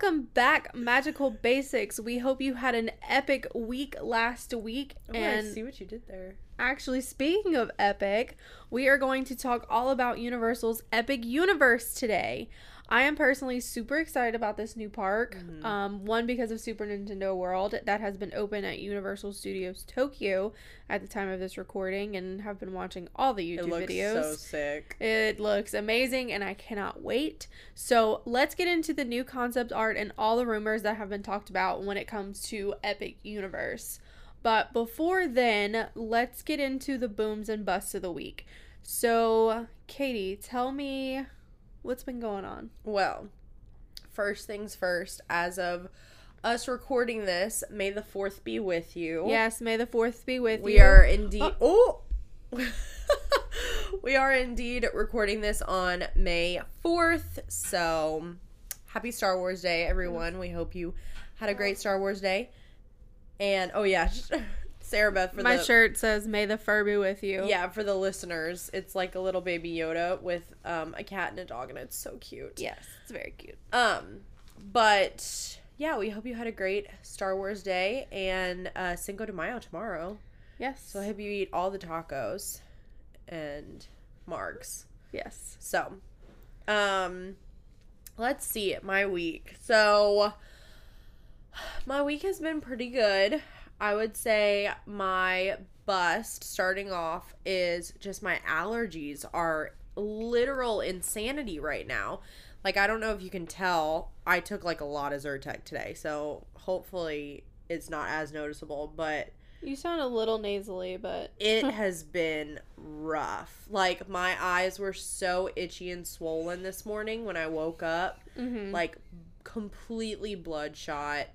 Welcome back, Magical Basics. We hope you had an epic week last week. Oh, and I see what you did there. actually, speaking of epic, we are going to talk all about Universal's Epic Universe today. I am personally super excited about this new park. Mhm. Um, one because of Super Nintendo World that has been open at Universal Studios Tokyo at the time of this recording, and have been watching all the YouTube it looks videos. so sick. It looks amazing and I cannot wait. So, let's get into the new concept art and all the rumors that have been talked about when it comes to Epic Universe. But before then, let's get into the booms and busts of the week. So, Katie, tell me what's been going on. Well, first things first, as of us recording this, May the 4th be with you. Yes, may the 4th be with we you. We are indeed. Oh! we are indeed recording this on May 4th. So, happy Star Wars Day, everyone. We hope you had a great Star Wars Day. And, oh, yeah, Sarah Beth for My the. shirt says, May the fur be with you. Yeah, for the listeners, it's like a little baby Yoda with um, a cat and a dog, and it's so cute. Yes, it's very cute. Um, but yeah, we hope you had a great Star Wars day and uh, Cinco de Mayo tomorrow. Yes. So I hope you eat all the tacos and margs. yes. So, um, let's see my week. So, my week has been pretty good. I would say my bust starting off is just my allergies are literal insanity right now. Like I don't know if you can tell, I took like a lot of Zyrtec today, so hopefully it's not as noticeable, but You sound a little nasally, but it has been rough. Like my eyes were so itchy and swollen this morning when I woke up, Mhm. like completely bloodshot.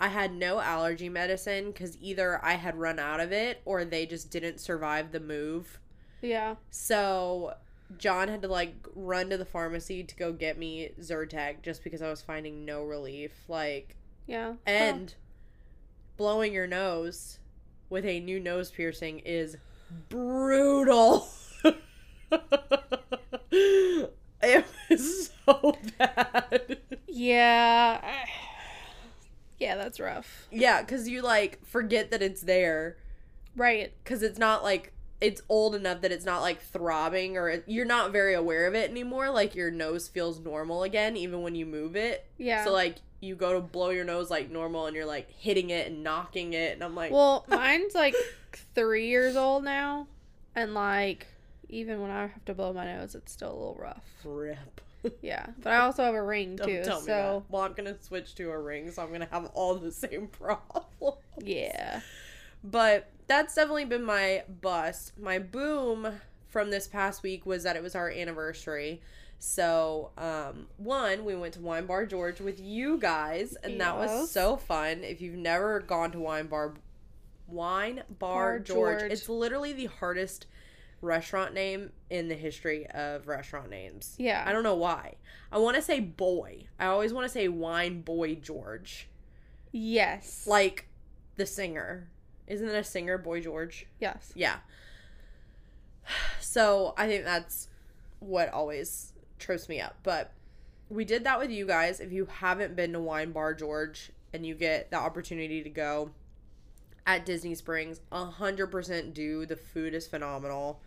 I had no allergy medicine cuz either I had run out of it or they just didn't survive the move. yeah. So John had to like run to the pharmacy to go get me Zyrtec just because I was finding no relief. Like Yeah. and blowing your nose with a new nose piercing is brutal. it was so bad. Yeah. I- Yeah, that's rough. Yeah, because you like forget that it's there Right. because it's not like it's old enough that it's not like throbbing or it, you're not very aware of it anymore. Like your nose feels normal again, even when you move it. Yeah. So like you go to blow your nose like normal and you're like hitting it and knocking it, and I'm like, well, mine's like three years old now, and like even when I have to blow my nose, it's still a little rough. rip. Yeah, but I also have a ring Don't too, tell me so. Well, I'm gonna switch to a ring, so I'm gonna have all the same problems. yeah. But that's definitely been my bust. My boom from this past week was that it was our anniversary. So, um, one, we went to Wine Bar George with you guys, and that was so fun. If you've never gone to Wine Bar Wine Bar, Bar George, George. it's literally the hardest restaurant name in the history of restaurant names. Yeah. I don't know why. I want to say boy. I always want to say Wine Boy George. Yes. Like the singer. Isn't it a singer, Boy George? yes. Yeah. So I think that's what always trips me up. But we did that with you guys. If you haven't been to Wine Bar George and you get the opportunity to go at Disney Springs, 100% do. The food is phenomenal.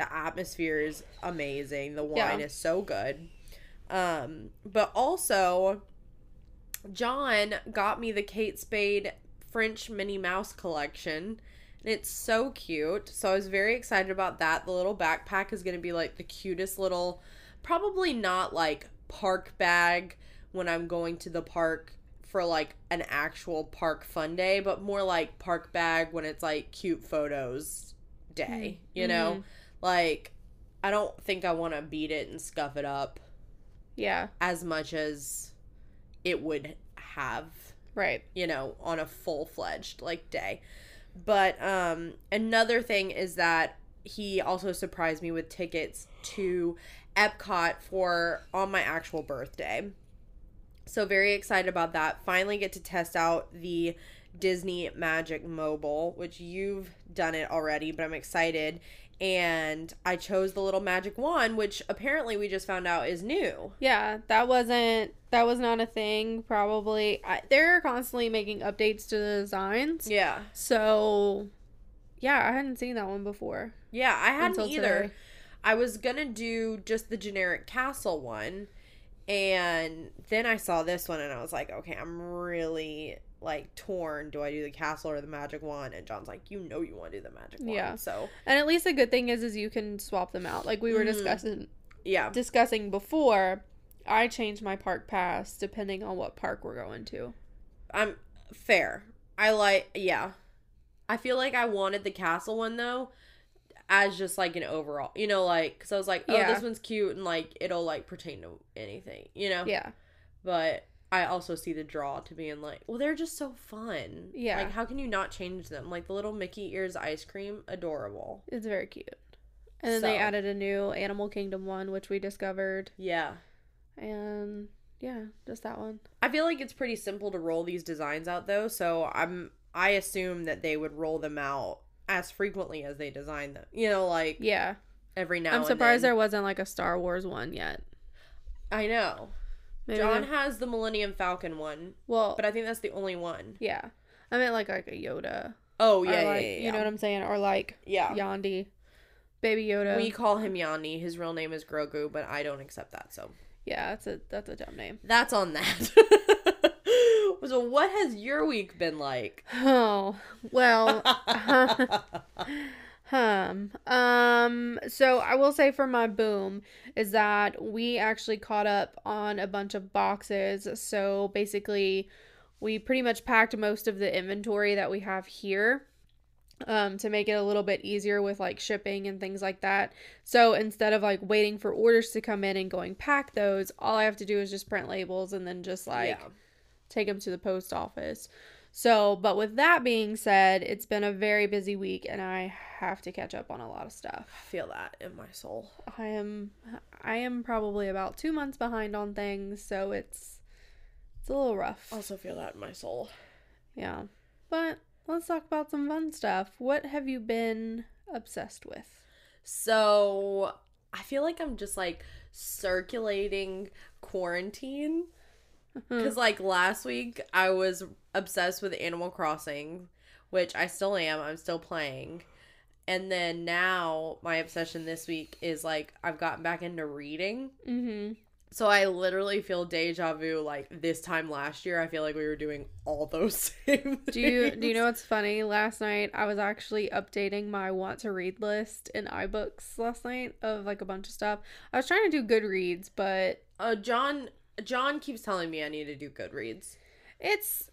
The atmosphere is amazing. The Yeah. wine is so good. Um, but also, John got me the Kate Spade French Minnie Mouse collection. And it's so cute. So I was very excited about that. The little backpack is going to be like the cutest little, probably not like park bag when I'm going to the park for like an actual park fun day, but more like park bag when it's like cute photos day, you know? Mhm. Like, I don't think I want to beat it and scuff it up Yeah. as much as it would have Right. you know, on a full fledged like day. But um another thing is that he also surprised me with tickets to Epcot for on my actual birthday. So very excited about that. Finally get to test out the Disney Magic Mobile, which you've done it already, but I'm excited. And I chose the little magic wand, which apparently we just found out is new. Yeah, that wasn't that was not a thing. Probably I, they're constantly making updates to the designs. Yeah. So, yeah, I hadn't seen that one before. Yeah, I hadn't either. today. I was gonna do just the generic castle one, and then I saw this one, and I was like, okay, I'm really like torn. Do I do the castle or the magic wand? And John's like, you know, you want to do the magic wand. Yeah. So And at least the good thing is, is you can swap them out. Like we were Mhm. discussing yeah, discussing before. I change my park pass depending on what park we're going to. I'm fair. I like, yeah. I feel like I wanted the castle one though, as just like an overall, you know, like because I was like, oh, Yeah. this one's cute and like it'll like pertain to anything, you know. Yeah. But I also see the draw to being like, well, they're just so fun. Yeah. Like, how can you not change them? Like the little Mickey ears ice cream, adorable. It's very cute. And then they added a new Animal Kingdom one, which we discovered. Yeah. And yeah, just that one. I feel like it's pretty simple to roll these designs out though, so I'm I assume that they would roll them out as frequently as they design them. You know, like Yeah. every now I'm surprised there wasn't like a Star Wars one yet. I know. Maybe John there- has the Millennium Falcon one, well, but I think that's the only one. yeah. I meant like like a Yoda. Oh yeah, like, yeah, yeah. You know what I'm saying? Or like yeah. Yandi. Baby Yoda. We call him Yanni. His real name is Grogu, but I don't accept that. So yeah, that's a that's a dumb name. that's on that. so what has your week been like? Oh, well, hum. Um, so I will say for my boom is that we actually caught up on a bunch of boxes. So basically, we pretty much packed most of the inventory that we have here. Um, to make it a little bit easier with like shipping and things like that. So instead of like waiting for orders to come in and going pack those, all I have to do is just print labels and then just like yeah. take them to the post office. So, but with that being said, it's been a very busy week and I have to catch up on a lot of stuff. I feel that in my soul. I am I am probably about 2 months behind on things, so it's it's a little rough. Also feel that in my soul. Yeah. But let's talk about some fun stuff. What have you been obsessed with? So I feel like I'm just like circulating quarantine. Because like last week I was obsessed with Animal Crossing, which I still am. I'm still playing. And then now my obsession this week is like I've gotten back into reading. Mhm. So I literally feel deja vu like this time last year I feel like we were doing all those same Do you do you know what's funny? Last night I was actually updating my want to read list in iBooks last night of like a bunch of stuff. I was trying to do Goodreads, but Uh John John keeps telling me I need to do Goodreads. it's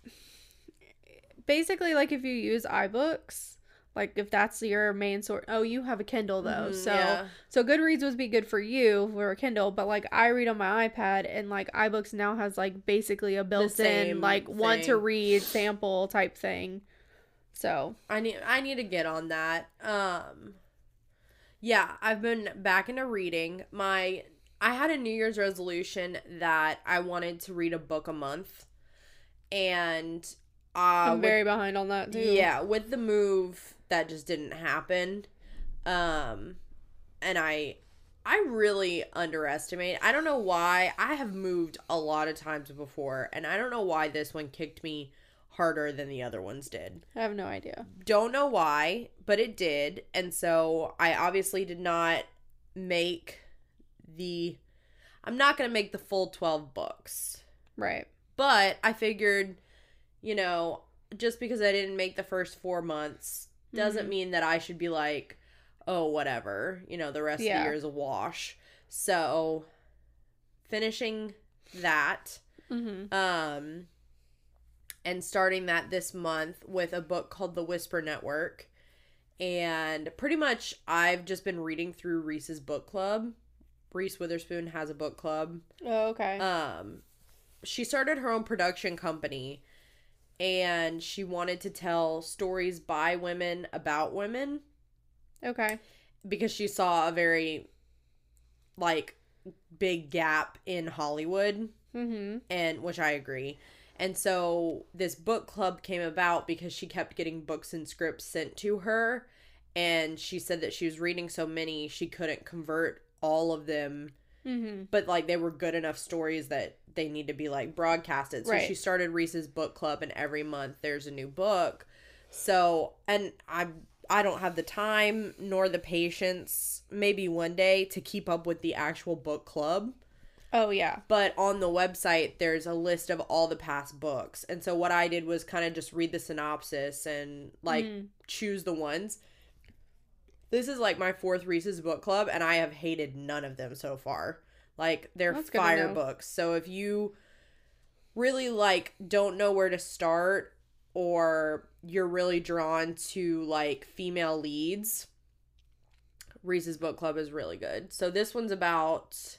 basically like if you use iBooks, like if that's your main source. Oh, you have a Kindle though, Mhm, so yeah. so Goodreads would be good for you for a Kindle, but like I read on my iPad and like iBooks now has like basically a built-in like want to read sample type thing. So I need I need to get on that. Um Yeah, I've been back into reading. My I had a New Year's resolution that I wanted to read a book a month. And uh I'm with- very behind on that too. yeah, with the move that just didn't happen. Um and I I really underestimate. I don't know why. I have moved a lot of times before and I don't know why this one kicked me harder than the other ones did I have no idea. don't know why, but it did. And so I obviously did not make the I'm not going to make the full 12 books. Right. But I figured, you know, just because I didn't make the first 4 months doesn't Mhm. mean that I should be like, "Oh, whatever. You know, the rest of the year is a wash." So finishing that Mm-hmm. um and starting that this month with a book called The Whisper Network. And pretty much I've just been reading through Reese's book club. Reese Witherspoon has a book club. Oh, okay. Um she started her own production company and she wanted to tell stories by women about women okay. because she saw a very like big gap in Hollywood Mm-hmm. and which I agree. And so this book club came about because she kept getting books and scripts sent to her. And she said that she was reading so many, she couldn't convert all of them. Mm-hmm. But like they were good enough stories that they need to be like broadcasted. So Right. she started Reese's book club, and every month there's a new book. So, and I I don't have the time nor the patience, maybe one day, to keep up with the actual book club Oh yeah. but on the website there's a list of all the past books and so what i did was kind of just read the synopsis and like Mm. choose the ones this is like my fourth reese's book club and i have hated none of them so far. Like they're That's fire books so if you really like don't know where to start or you're really drawn to like female leads reese's book club is really good. So this one's about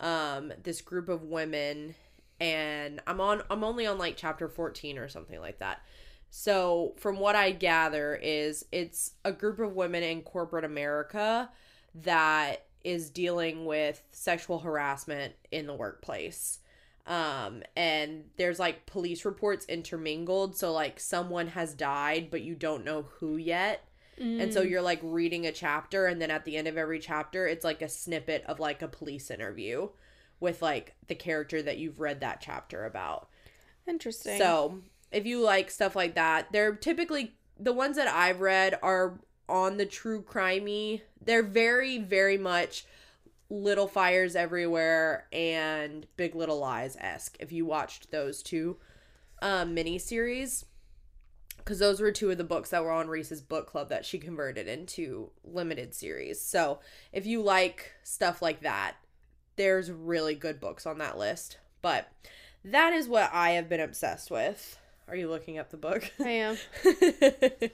um this group of women and I'm on I'm only on like chapter 14 or something like that. So from what I gather is it's a group of women in corporate America that is dealing with sexual harassment in the workplace. Um and there's like police reports intermingled so like someone has died but you don't know who yet. And so Mm. you're like reading a chapter, and then at the end of every chapter, it's like a snippet of like a police interview with like the character that you've read that chapter about. interesting. So if you like stuff like that, they're typically the ones that I've read are on the true crimey. They're very, very much Little Fires Everywhere and Big Little Lies esque. If you watched those two um, mini series, because those were two of the books that were on Reese's book club that she converted into limited series. So if you like stuff like that, there's really good books on that list. But that is what I have been obsessed with. Are you looking up the book? I am. the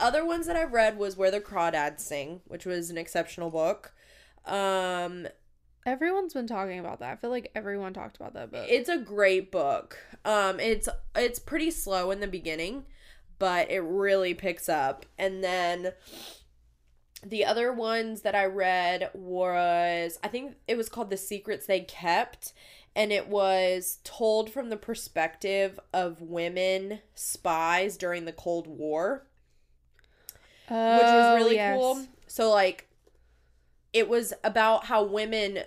other ones that I've read was Where the Crawdads Sing, which was an exceptional book. Um, Everyone's been talking about that. I feel like everyone talked about that book. it's a great book. Um, it's it's pretty slow in the beginning, but it really picks up. And then the other ones that I read was I think it was called The Secrets They Kept and it was told from the perspective of women spies during the Cold War which was Oh, really yes. cool. So like it was about how women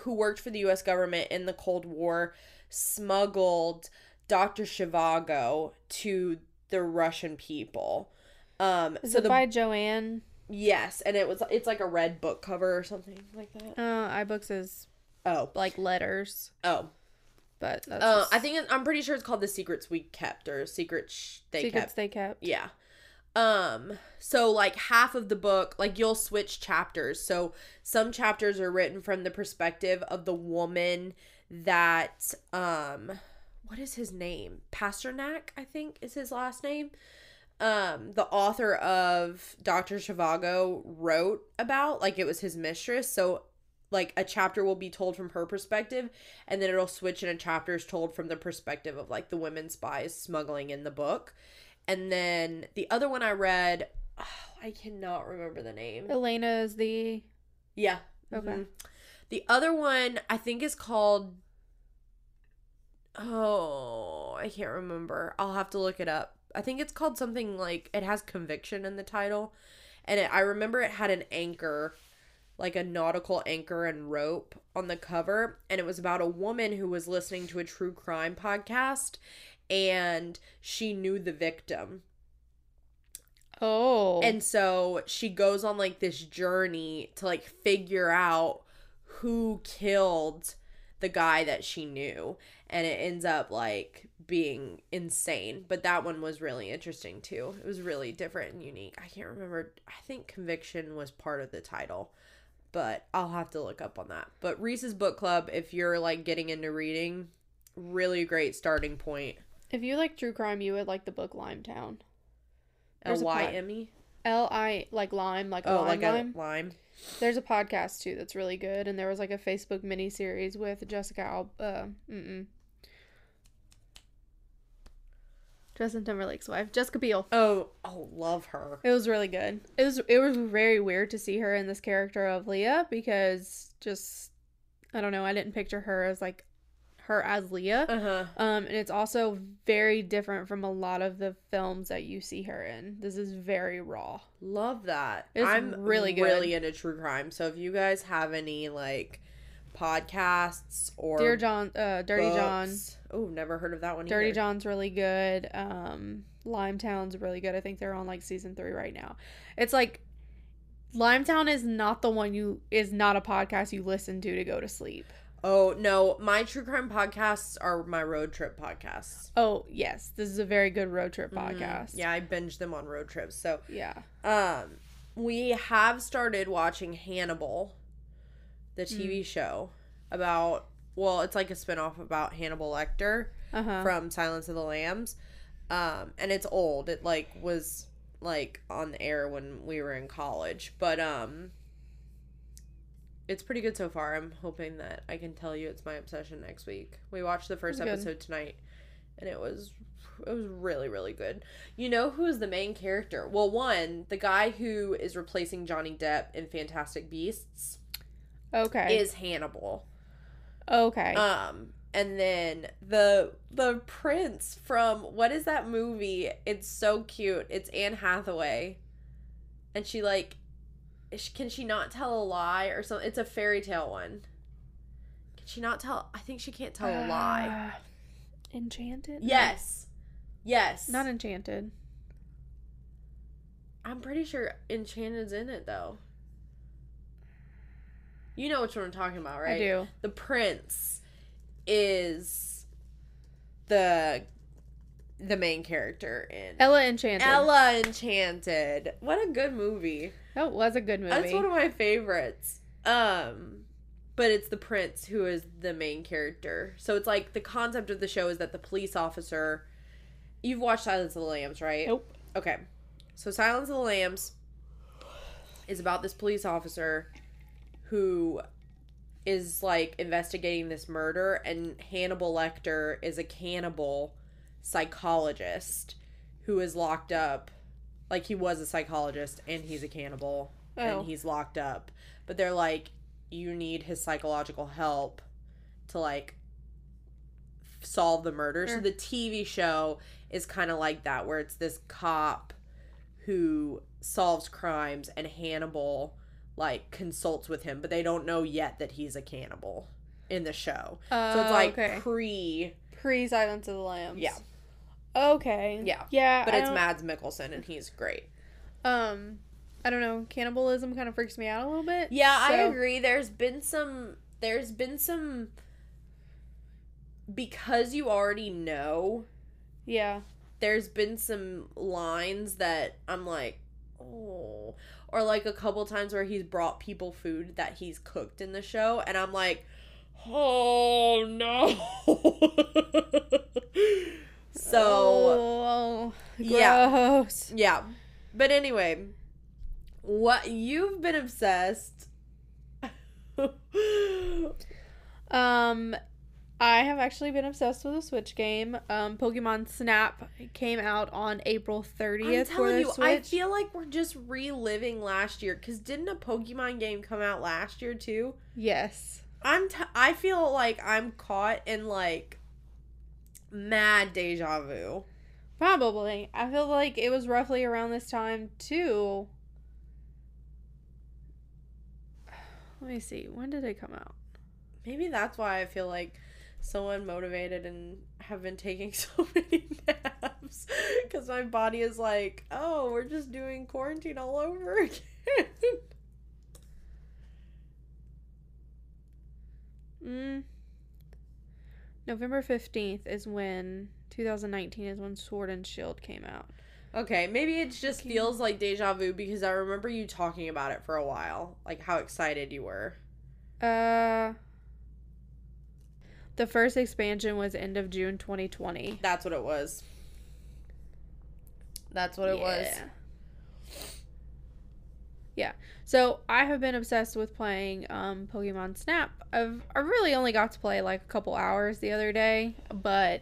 who worked for the US government in the Cold War smuggled Dr. Zhivago to the Russian people. Um Is so it the by Joanne? yes, and it was it's like a red book cover or something like that. Uh, iBooks is Oh. like letters, Oh. but that's Uh, just I think it, I'm pretty sure it's called The Secrets We Kept or Secrets They secrets Kept. they kept. Yeah. Um so like half of the book like you'll switch chapters. So some chapters are written from the perspective of the woman that um what is his name? Pasternak, I think is his last name. Um the author of Dr. Zhivago wrote about like it was his mistress. So like a chapter will be told from her perspective and then it'll switch and a chapter is told from the perspective of like the women spies smuggling in the book. And then the other one I read, oh, I cannot remember the name. Elena is the Yeah. Okay. mhm. The other one I think is called Oh, I can't remember. I'll have to look it up. I think it's called something like it has conviction in the title. And it, I remember it had an anchor, like a nautical anchor and rope on the cover, and it was about a woman who was listening to a true crime podcast and she knew the victim. oh And so she goes on like this journey to like figure out who killed the guy that she knew. And it ends up like being insane. But that one was really interesting too. It was really different and unique. I can't remember. I think Conviction was part of the title. But I'll have to look up on that. But Reese's Book Club, if you're like getting into reading, really great starting point. if you like true crime, you would like the book Limetown. L Y M E. L I like lime, like Oh, lime like lime. a lime. There's a podcast too that's really good, and there was like a Facebook mini series with Jessica Al. Uh, mm-mm. Justin Timberlake's wife, Jessica Biel. Oh, oh, love her. It was really good. It was it was very weird to see her in this character of Leah because just I don't know, I didn't picture her as like her as Leah. Uh-huh. Um, and it's also very different from a lot of the films that you see her in. This is very raw. Love that. It's I'm really good. really into true crime. So if you guys have any like podcasts or Dear John, uh, Dirty John, books- Oh, never heard of that one Dirty either. John's really good. Um, Limetown's really good. I think they're on like season three right now. It's like Limetown is not the one you is not a podcast you listen to to go to sleep. Oh, no. My true crime podcasts are my road trip podcasts. Oh yes, this is a very good road trip Mhm. podcast. Yeah, I binge them on road trips. So, yeah. um we have started watching Hannibal, the Mm. TV show about well, it's like a spin-off about Hannibal Lecter. Uh huh. from Silence of the Lambs. Um, and it's old. It like was like on the air when we were in college, but um, it's pretty good so far. I'm hoping that I can tell you it's my obsession next week. We watched the first episode tonight, and it was it was really really good. You know who's the main character? Well, one the guy who is replacing Johnny Depp in Fantastic Beasts Okay. is Hannibal. Okay. Um, and then the the prince from what is that movie? It's so cute. It's Anne Hathaway, and she like, can she not tell a lie or something? It's a fairy tale one. Can she not tell? I think she can't tell a lie. Uh, Enchanted. Yes, yes. Not enchanted. I'm pretty sure Enchanted's in it though. You know which one I'm talking about, right? I do. the prince is the the main character in Ella Enchanted. Ella Enchanted. What a good movie. That was a good movie. That's one of my favorites. Um but it's the prince who is the main character. So it's like the concept of the show is that the police officer You've watched Silence of the Lambs, right? Nope. Okay. So Silence of the Lambs is about this police officer who is like investigating this murder and Hannibal Lecter is a cannibal psychologist who is locked up. Like he was a psychologist and he's a cannibal Oh. and he's locked up. But they're like you need his psychological help to like solve the murder. So the TV show is kind of like that where it's this cop who solves crimes and Hannibal like consults with him but they don't know yet that he's a cannibal in the show so it's Oh, like okay. pre pre Silence of the Lambs. Yeah. Okay. Yeah. Yeah. but I it's don't- Mads Mikkelsen and he's great Um, I don't know. Cannibalism kind of freaks me out a little bit. Yeah, I agree. There's been some there's been some because you already know, Yeah. there's been some lines that I'm like, "Oh." Or like a couple times where he's brought people food that he's cooked in the show and I'm like, "Oh no." so, Oh, yeah. yeah. But anyway, what you've been obsessed Um, I have actually been obsessed with a Switch game. Um, Pokemon Snap came out on April 30th I'm telling you, Switch. I feel like we're just reliving last year. Cause didn't a Pokemon game come out last year too? yes. I'm. T- I feel like I'm caught in like mad deja vu. Probably. I feel like it was roughly around this time too. Let me see. When did it come out? Maybe that's why I feel like so unmotivated and have been taking so many naps. Cause my body is like, oh, we're just doing quarantine all over again. Mm. November 15th is when 2019 is when Sword and Shield came out. Okay, maybe it just Okay. feels like deja vu because I remember you talking about it for a while, like how excited you were. Uh The first expansion was end of June 2020. That's what it was. That's what it was. Yeah. Yeah. So I have been obsessed with playing um, Pokemon Snap. I've I really only got to play like a couple hours the other day, but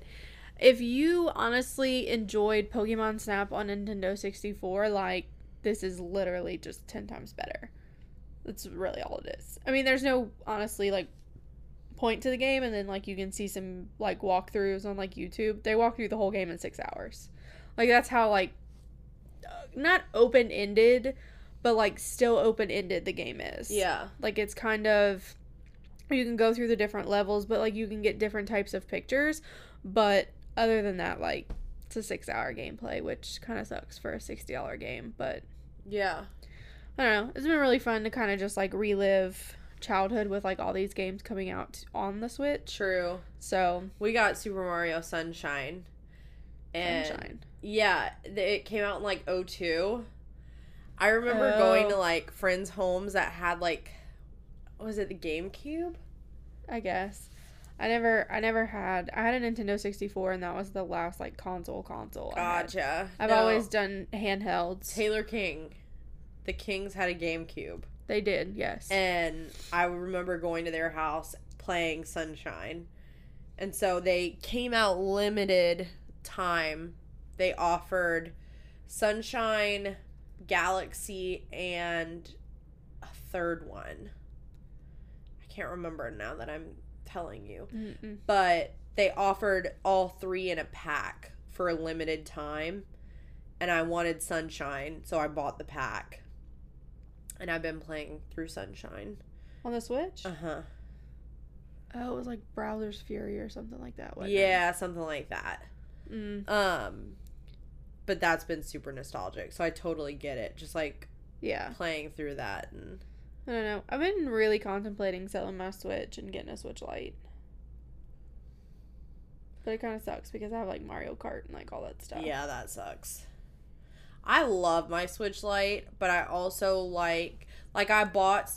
if you honestly enjoyed Pokemon Snap on Nintendo 64, like this is literally just 10 times better. That's really all it is. I mean, there's no honestly like point to the game and then like you can see some like walkthroughs on like YouTube. They walk through the whole game in 6 hours. Like that's how like uh, not open-ended, but like still open-ended the game is. Yeah. Like it's kind of you can go through the different levels, but like you can get different types of pictures, but other than that like it's a 6-hour gameplay, which kind of sucks for a $60 game, but Yeah. I don't know. It's been really fun to kind of just like relive childhood with like all these games coming out on the Switch. True. So, We got Super Mario Sunshine. And sunshine. yeah, it came out in like 02. I remember Oh. going to like friends' homes that had like was it the GameCube? I guess. I never I never had I had a Nintendo 64 and that was the last like console console. Gotcha. I've No. always done handhelds. Taylor King. The Kings had a GameCube. They did, yes. And I remember going to their house playing Sunshine. And so they came out limited time. They offered Sunshine, Galaxy, and a third one. I can't remember now that I'm telling you. Mm-mm. But they offered all three in a pack for a limited time. And I wanted Sunshine, so I bought the pack. And I've been playing through Sunshine. On the Switch? Uh huh. oh, it was like Bowser's Fury or something like that. wasn't it? Yeah, something like that. Mm, Um, but that's been super nostalgic, so I totally get it. Just like yeah. playing through that, and I don't know. I've been really contemplating selling my Switch and getting a Switch Lite. But it kind of sucks because I have like Mario Kart and like all that stuff. yeah, that sucks. I love my Switch Lite, but I also like like I bought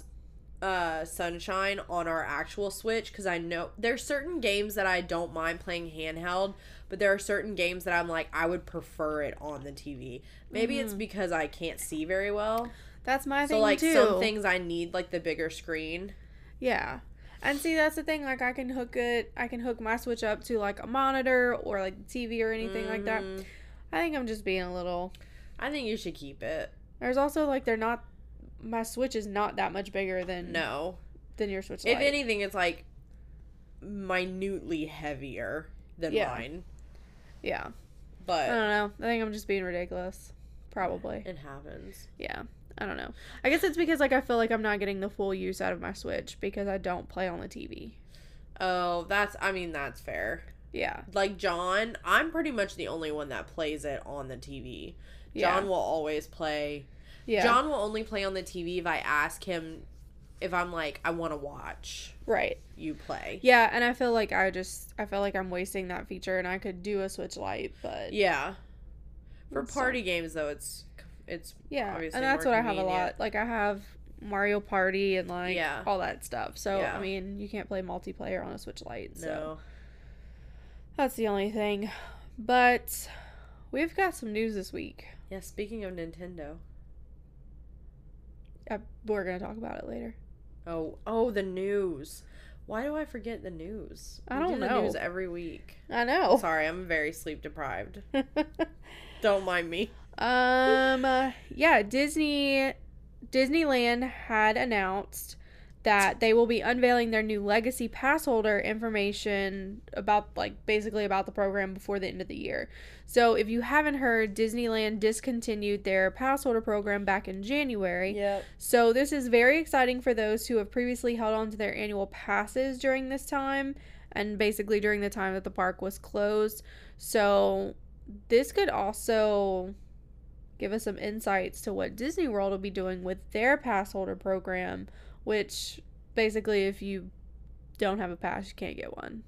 uh Sunshine on our actual Switch because I know there's certain games that I don't mind playing handheld, but there are certain games that I'm like I would prefer it on the TV. Maybe it's Mhm. because I can't see very well. That's my So thing like too. some things I need like the bigger screen. Yeah. And see that's the thing, like I can hook it I can hook my Switch up to like a monitor or like TV or anything like that. Mhm. I think I'm just being a little I think you should keep it. There's also like they're not my Switch is not that much bigger than No. than your Switch If anything, it's like minutely heavier than Yeah. mine. yeah. But I don't know. I think I'm just being ridiculous. Probably. it happens. Yeah. I don't know. I guess it's because like I feel like I'm not getting the full use out of my Switch because I don't play on the TV. Oh, that's I mean that's fair. Yeah. Like John, I'm pretty much the only one that plays it on the TV. Yeah. John will always play. yeah. John will only play on the TV if I ask him if I'm like I want to watch right. you play. Yeah, and I feel like I just I feel like I'm wasting that feature and I could do a Switch Lite, but Yeah. For So- party games though, it's it's yeah, obviously and that's what I have a lot. Like I have Mario Party and like Yeah. all that stuff. So Yeah. I mean, you can't play multiplayer on a Switch Lite. So no. that's the only thing. But we've got some news this week. Yeah, speaking of Nintendo. Uh, we're gonna talk about it later. Oh, oh, the news. Why do I forget the news? I We don't do the know. news every week. I know. Sorry, I'm very sleep deprived. Don't mind me. um. uh, yeah, Disney, Disneyland had announced that they will be unveiling their new legacy pass holder information about like basically about the program before the end of the year. So if you haven't heard, Disneyland discontinued their pass holder program back in January. Yep. So this is very exciting for those who have previously held on to their annual passes during this time and basically during the time that the park was closed. So this could also give us some insights to what Disney World will be doing with their pass holder program, which basically if you don't have a pass, you can't get one.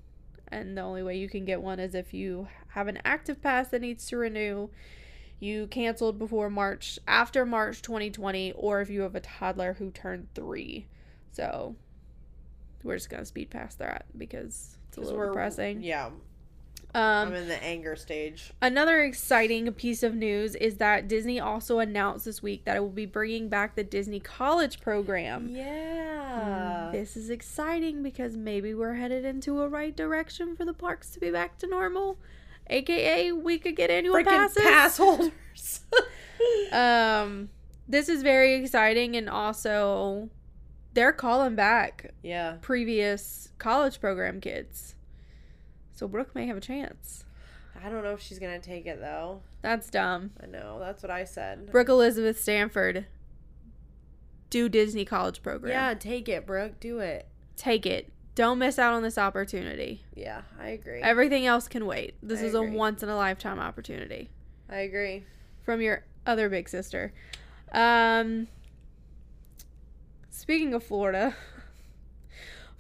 And the only way you can get one is if you have an active pass that needs to renew you canceled before March, after March 2020, or if you have a toddler who turned three. So we're just gonna speed past that because it's a little depressing. Yeah, Um, I'm in the anger stage. Another exciting piece of news is that Disney also announced this week that it will be bringing back the Disney College program. Yeah. This is exciting because maybe we're headed into a right direction for the parks to be back to normal. AKA, we could get annual Freaking passes. pass holders. um, this is very exciting and also they're calling back Yeah. previous college program kids. So Brooke may have a chance. I don't know if she's gonna take it though. That's dumb. I know. That's what I said. Brooke Elizabeth Stanford. Do Disney college program. Yeah, take it, Brooke. Do it. Take it. Don't miss out on this opportunity. Yeah, I agree. Everything else can wait. This I is a once in a lifetime opportunity I agree. from your other big sister. Um speaking of Florida,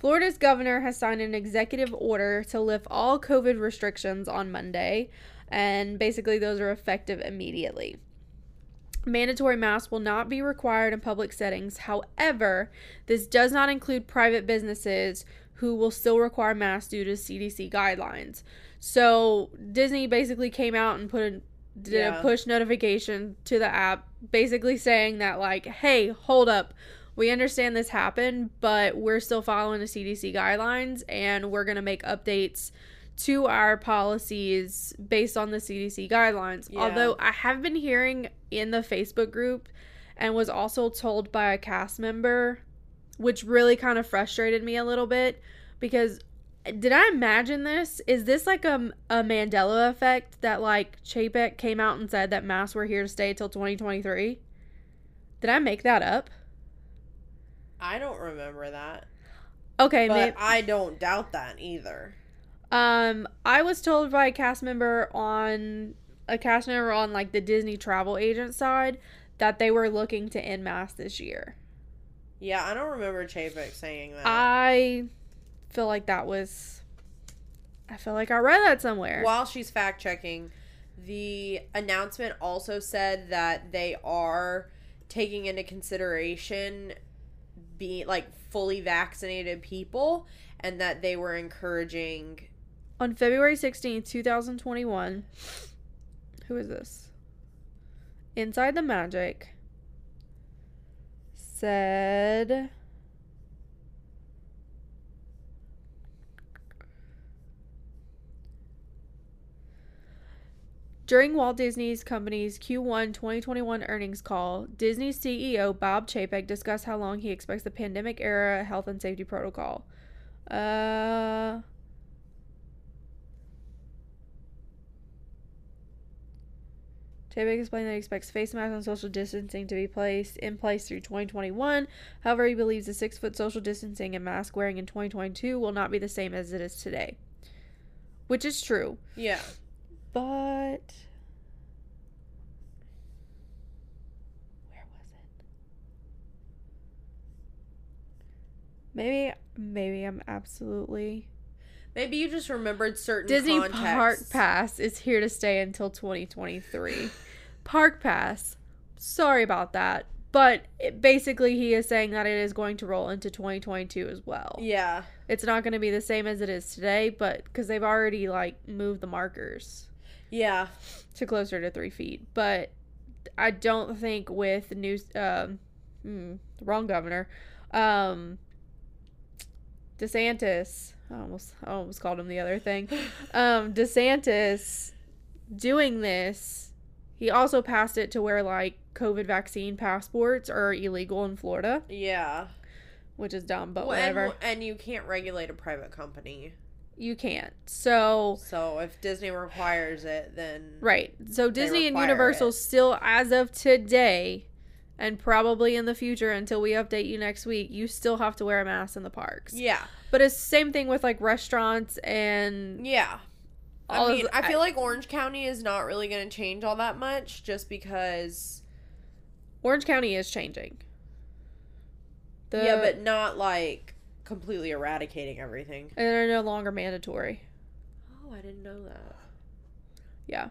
Florida's governor has signed an executive order to lift all COVID restrictions on Monday, and basically those are effective immediately. Mandatory masks will not be required in public settings. However, this does not include private businesses who will still require masks due to CDC guidelines. So, Disney basically came out and put a did Yeah. a push notification to the app basically saying that like, "Hey, hold up. We understand this happened, but we're still following the CDC guidelines and we're going to make updates to our policies based on the CDC guidelines. Yeah. Although I have been hearing in the Facebook group and was also told by a cast member, which really kind of frustrated me a little bit because did I imagine this? Is this like a, a Mandela effect that like Chapek came out and said that masks were here to stay till 2023? Did I make that up? I don't remember that. Okay, But maybe. I don't doubt that either. Um, I was told by a cast member on a cast member on like the Disney travel agent side that they were looking to end masks this year. Yeah, I don't remember Chapek saying that. I feel like that was. I feel like I read that somewhere. While she's fact checking, the announcement also said that they are taking into consideration being like fully vaccinated people and that they were encouraging On February 16th, 2021, who is this? Inside the Magic said. During Walt Disney's company's Q1 2021 earnings call, Disney CEO Bob Chapek discussed how long he expects the pandemic era health and safety protocol. Uh Chapek explained that he expects face masks and social distancing to be placed in place through 2021. However, he believes the six foot social distancing and mask wearing in 2022 will not be the same as it is today. Which is true. yeah But where was it? Maybe maybe I'm absolutely maybe you just remembered certain Disney contexts. Park Pass is here to stay until 2023. Park Pass. Sorry about that. But it, basically, he is saying that it is going to roll into 2022 as well. yeah It's not going to be the same as it is today, but because they've already like moved the markers yeah to closer to three feet. But I don't think with new um, hmm, wrong governor, um, DeSantis. I almost I almost called him the other thing. Um, DeSantis doing this. He also passed it to where like COVID vaccine passports are illegal in Florida, yeah which is dumb, but Well, and, whatever. and you can't regulate a private company You can't. So so if disney requires it then Right. So Disney and Universal it. still, as of today, and probably in the future until we update you next week, you still have to wear a mask in the parks. yeah But it's the same thing with like restaurants and yeah I mean, the- I feel like Orange County is not really going to change all that much just because. Orange County is changing. The, yeah, but not like completely eradicating everything. and they're no longer mandatory. Oh, I didn't know that. Yeah.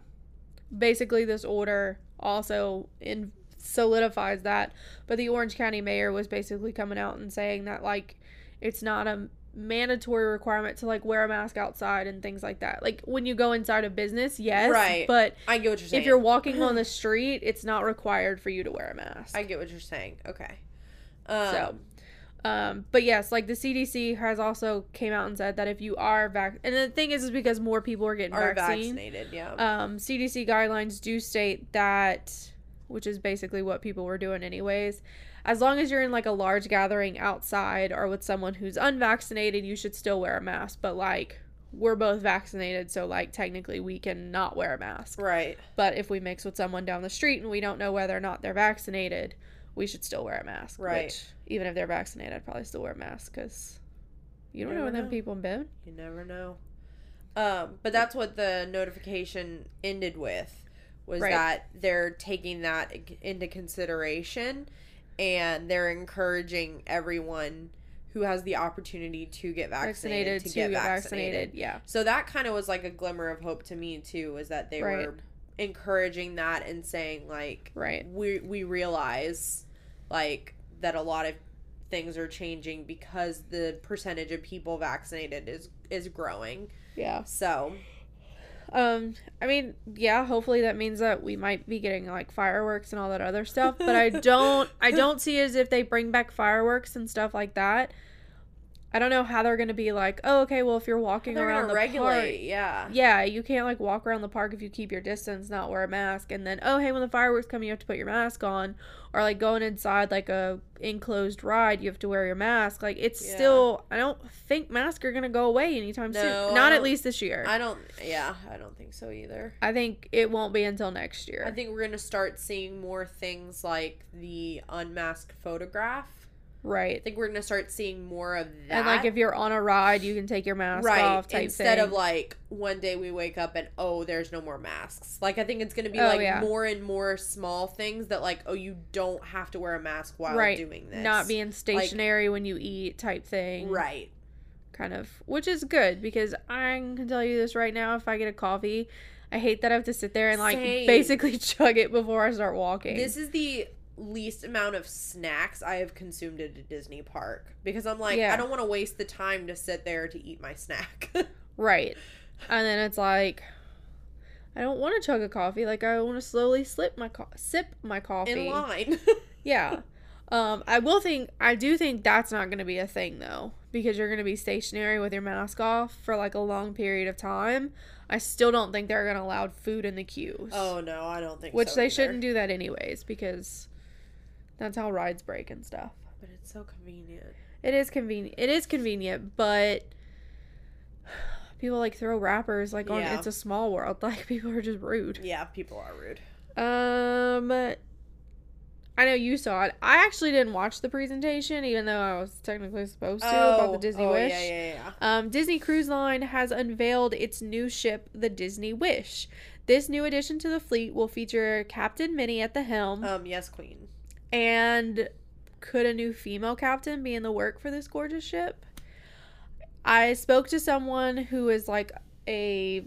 Basically, this order also in solidifies that. But the Orange County mayor was basically coming out and saying that like it's not a mandatory requirement to like wear a mask outside and things like that. Like when you go inside a business, yes, Right. But I get what you're saying. if you're walking on the street, it's not required for you to wear a mask. I get what you're saying. Okay. Um, So, um, but yes, like the CDC has also came out and said that if you are vac, and the thing is, is because more people are getting are vaccine. vaccinated, yeah. Um, CDC guidelines do state that, which is basically what people were doing anyways. as long as you're in like a large gathering outside or with someone who's unvaccinated, you should still wear a mask. But like we're both vaccinated, so like technically we can not wear a mask. Right. But if we mix with someone down the street and we don't know whether or not they're vaccinated, we should still wear a mask. Right. Which, even if they're vaccinated, I'd probably still wear a mask because you don't know when them people been. You never know. Um, but that's what the notification ended with was Right. that they're taking that into consideration and they're encouraging everyone who has the opportunity to get vaccinated, Vaccinated to, to get, get vaccinated. vaccinated. Yeah. So that kind of was like a glimmer of hope to me too was that they Right. were encouraging that and saying like Right. we we realize like that a lot of things are changing because the percentage of people vaccinated is is growing. Yeah. So, Um, I mean, yeah, hopefully that means that we might be getting like fireworks and all that other stuff, but I don't I don't see as if they bring back fireworks and stuff like that. I don't know how they're going to be like, "Oh, okay, well if you're walking they're around the regulate, park, yeah. yeah, you can't like walk around the park if you keep your distance, not wear a mask, and then oh hey, when the fireworks come, you have to put your mask on, or like going inside like a enclosed ride, you have to wear your mask. Like it's Yeah. still, I don't think masks are gonna go away anytime No, soon. Not at least this year. I, I don't yeah, I don't think so either. I think it won't be until next year. I think we're going to start seeing more things like the unmasked photograph. I think we're going to start seeing more of that. And like if you're on a ride, you can take your mask right off type instead thing. of like one day we wake up and oh there's no more masks like i think it's going to be Oh, like yeah. more and more small things that like oh you don't have to wear a mask while right. doing this Not being stationary when you eat type thing. right kind of which is good because i can tell you this right now if i get a coffee i hate that i have to sit there and like Same. basically chug it before i start walking this is the least amount of snacks i have consumed at a disney park. Because i'm like Yeah. i don't want to waste the time to sit there to eat my snack. Right. And then it's like i don't want to chug a coffee like i want to slowly slip my co- sip my coffee. in line. Yeah. Um i will think i do think that's not going to be a thing though. Because you're going to be stationary with your mask off for like a long period of time. I still don't think they're going to allow food in the queues. Oh no i don't think which so they either. shouldn't do that anyways because that's how rides break and stuff. But it's so convenient. It is convenient it is convenient but people like throw wrappers like on Yeah. it's a small world like people are just rude. Yeah people are rude. Um i know you saw it. I actually didn't watch the presentation even though i was technically supposed to about the disney oh, wish. yeah yeah yeah. Um, Disney Cruise Line has unveiled its new ship, the Disney Wish. This new addition to the fleet will feature Captain Minnie at the helm. um yes queen And could a new female captain be in the work for this gorgeous ship? I spoke to someone who is like a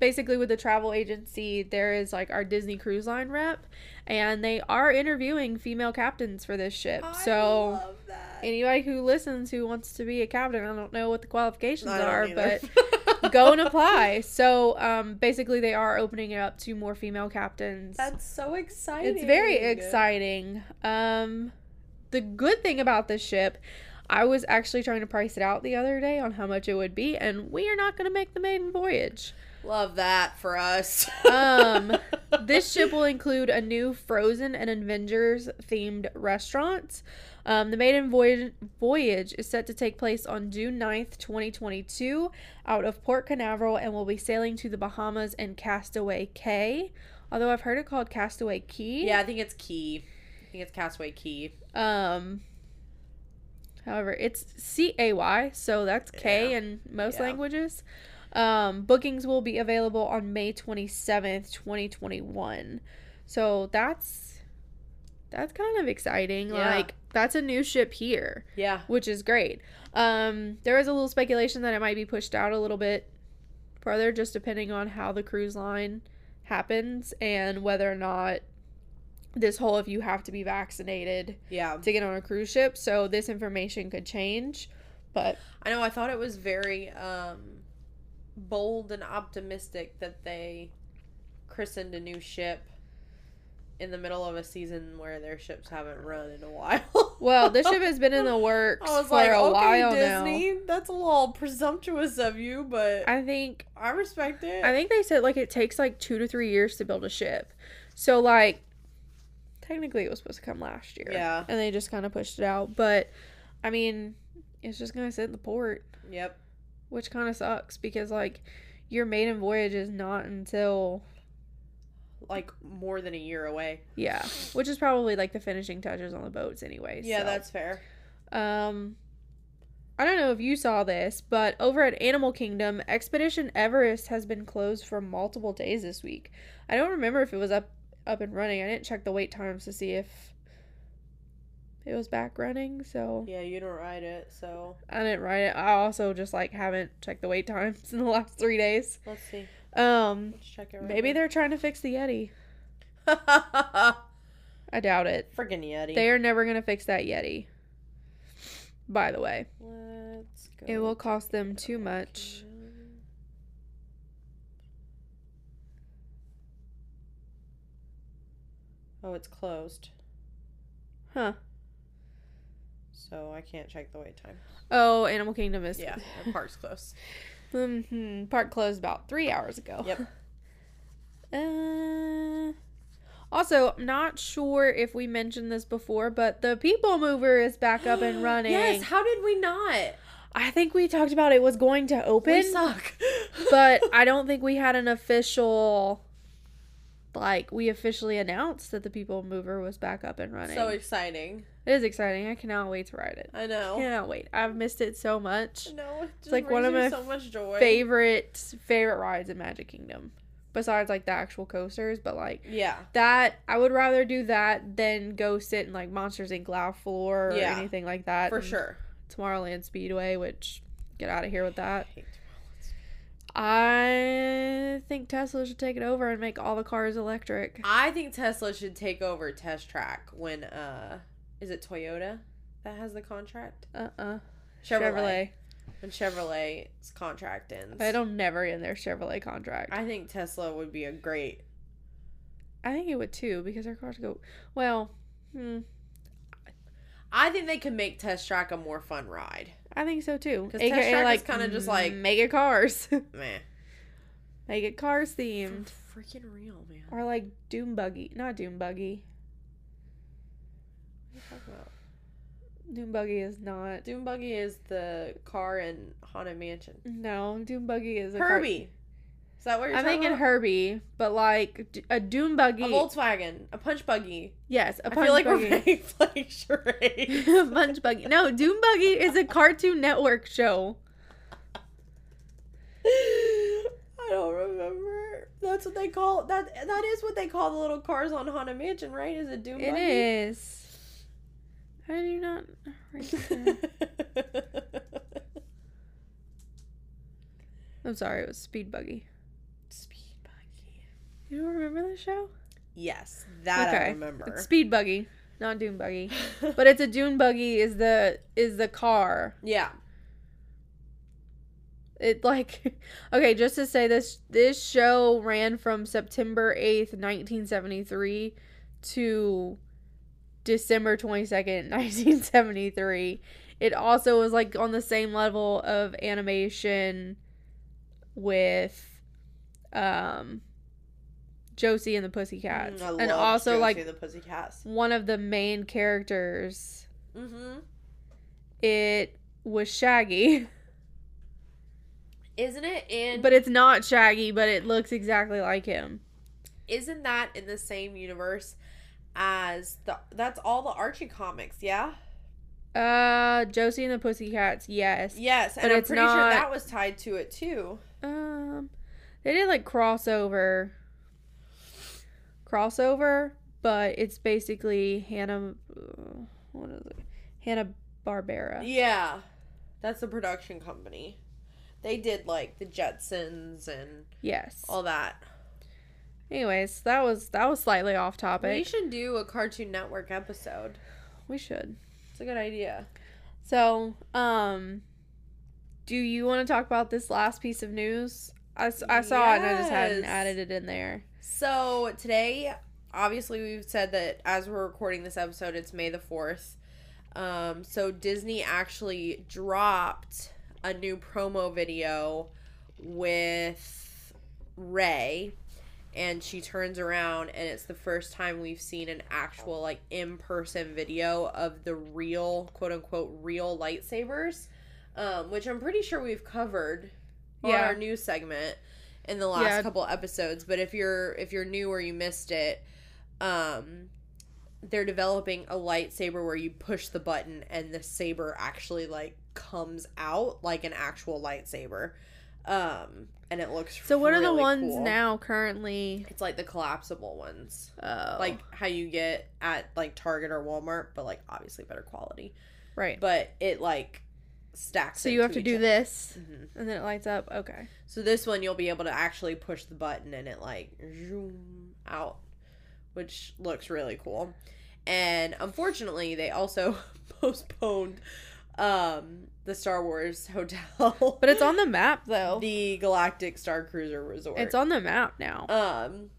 basically with the travel agency, there is like our Disney Cruise Line rep, and they are interviewing female captains for this ship. so love that. anybody who listens who wants to be a captain, I don't know what the qualifications are, either. but go and apply. So um, basically, they are opening it up to more female captains. That's so exciting. It's very exciting. Um, the good thing about this ship, I was actually trying to price it out the other day on how much it would be, and we are not going to make the maiden voyage. Love that for us. Um, This ship will include a new Frozen and Avengers themed restaurant. Um, the maiden voyage, voyage is set to take place on June 9th, 2022, out of Port Canaveral and will be sailing to the Bahamas and Castaway Cay. Although I've heard it called Castaway Key. yeah, I think it's Key. I think it's Castaway Key. Um. However, it's C A Y, so that's K Yeah. in most Yeah. languages. Um, bookings will be available on May twenty seventh, twenty twenty one. So that's that's kind of exciting. Yeah. Like that's a new ship here, Yeah. which is great. Um, there is a little speculation that it might be pushed out a little bit further, just depending on how the cruise line happens and whether or not this whole if you have to be vaccinated Yeah. to get on a cruise ship, so this information could change. But I know I thought it was very um bold and optimistic that they christened a new ship in the middle of a season where their ships haven't run in a while. well, this ship has been in the works I was for like, a okay, while Disney, that's a little presumptuous of you, but. I think I respect it. I think they said like it takes like two to three years to build a ship. So like technically it was supposed to come last year. Yeah. And they just kind of pushed it out. But I mean, it's just gonna sit in the port, Yep. which kind of sucks because like your maiden voyage is not until Like more than a year away. yeah, which is probably like the finishing touches on the boats anyway. Yeah, so. that's fair. Um, I don't know if you saw this, but over at Animal Kingdom, Expedition Everest has been closed for multiple days this week. I don't remember if it was up up and running. I didn't check the wait times to see if it was back running, so Yeah, you don't ride it, so I didn't ride it. I also just like haven't checked the wait times in the last three days. let's see. Um, Let's check it right maybe they're trying to fix the Yeti. I doubt it. freaking Yeti. They are never gonna fix that Yeti. By the way, Let's go. it will cost them to too much. Oh, it's closed. Huh? So I can't check the wait time. Oh, Animal Kingdom is Yeah, the park's closed. hmm Park closed about three hours ago. Yep. Uh, also, I'm not sure if we mentioned this before, but the People Mover is back up and running. Yes, how did we not? I think we talked about it was going to open, We suck. but I don't think we had an official. Like we officially announced that the People Mover was back up and running. so exciting. it is exciting. I cannot wait to ride it. I know. Cannot wait. I've missed it so much. No, it just like one of my so much joy. favorite favorite rides in Magic Kingdom. Besides like the actual coasters, but like Yeah. that I would rather do that than go sit in like Monsters Inc. Laugh Floor or Yeah, anything like that. For sure. Tomorrowland Speedway, which get out of here with that. I think Tesla should take it over and make all the cars electric. I think Tesla should take over Test Track when uh is it Toyota that has the contract? Uh uh Chevrolet. Chevrolet. When Chevrolet's contract ends. It'll never end their Chevrolet contract. I, I think Tesla would be a great I think it would too because their cars go well. Hmm, I think they could make Test Track a more fun ride. I think so too. 'Cause Test AKA, Track is like kinda just like- mega cars. Meh. Make it cars themed. Freaking real, man. Or like Doom Buggy. Not Doom Buggy. What are you talking about? Doom Buggy is not. Doom Buggy is the car in Haunted Mansion. No, Doom Buggy is a car- Herbie. That what you're I'm thinking about? Herbie, but like a Doom Buggy. A Volkswagen, a punch buggy. yes, a I punch I feel like buggy. we're playing, charades. a punch buggy. No, Doom Buggy is a Cartoon Network show. I don't remember. That's what they call that. That is what they call the little cars on Haunted Mansion, right? Is it Doom It Buggy? is. How did you not? I'm sorry, it was Speed Buggy. You don't remember the show? Yes, that I remember. It's Speed Buggy, not Doom Buggy. But it's a Dune Buggy is the is the car. yeah, It like okay, just to say this this show ran from September 8th, 1973 to December 22nd, 1973. It also was like on the same level of animation with um Josie and the Pussycats. Mm, I and also Josie like the Pussycats. one of the main characters Mm-hmm. it was Shaggy. Isn't it? And But it's not Shaggy, but it looks exactly like him. isn't that in the same universe as the? That's all the Archie comics, yeah. Uh, Josie and the Pussycats, yes. Yes, and But I'm pretty sure that was tied to it too. Um, they did like crossover, crossover, but it's basically Hanna. What is it? Hannah Barbera. Yeah, that's the production company. They did like the Jetsons and Yes. all that. Anyways, that was that was slightly off topic. We should do a Cartoon Network episode. We should. It's a good idea. So, um, do you want to talk about this last piece of news? I, I saw it and I just hadn't added it in there. So today, obviously, we've said that as we're recording this episode, it's May the fourth. Um, so Disney actually dropped a new promo video with Rey, and she turns around and it's the first time we've seen an actual like in-person video of the real quote unquote real lightsabers um, which i'm pretty sure we've covered on our news segment in the last Yeah. couple episodes but if you're if you're new or you missed it um they're developing a lightsaber where you push the button and the saber actually like comes out like an actual lightsaber um and it looks So what are the ones cool. now currently? it's like the collapsible ones Oh, like how you get at like target or walmart but like obviously better quality right. but it like stacks So you have to into do each this, other. Mhm. and then it lights up. Okay. so this one you'll be able to actually push the button and it like zoom out which looks really cool and unfortunately they also postponed um the star wars hotel But it's on the map though. the galactic star cruiser resort It's on the map now. um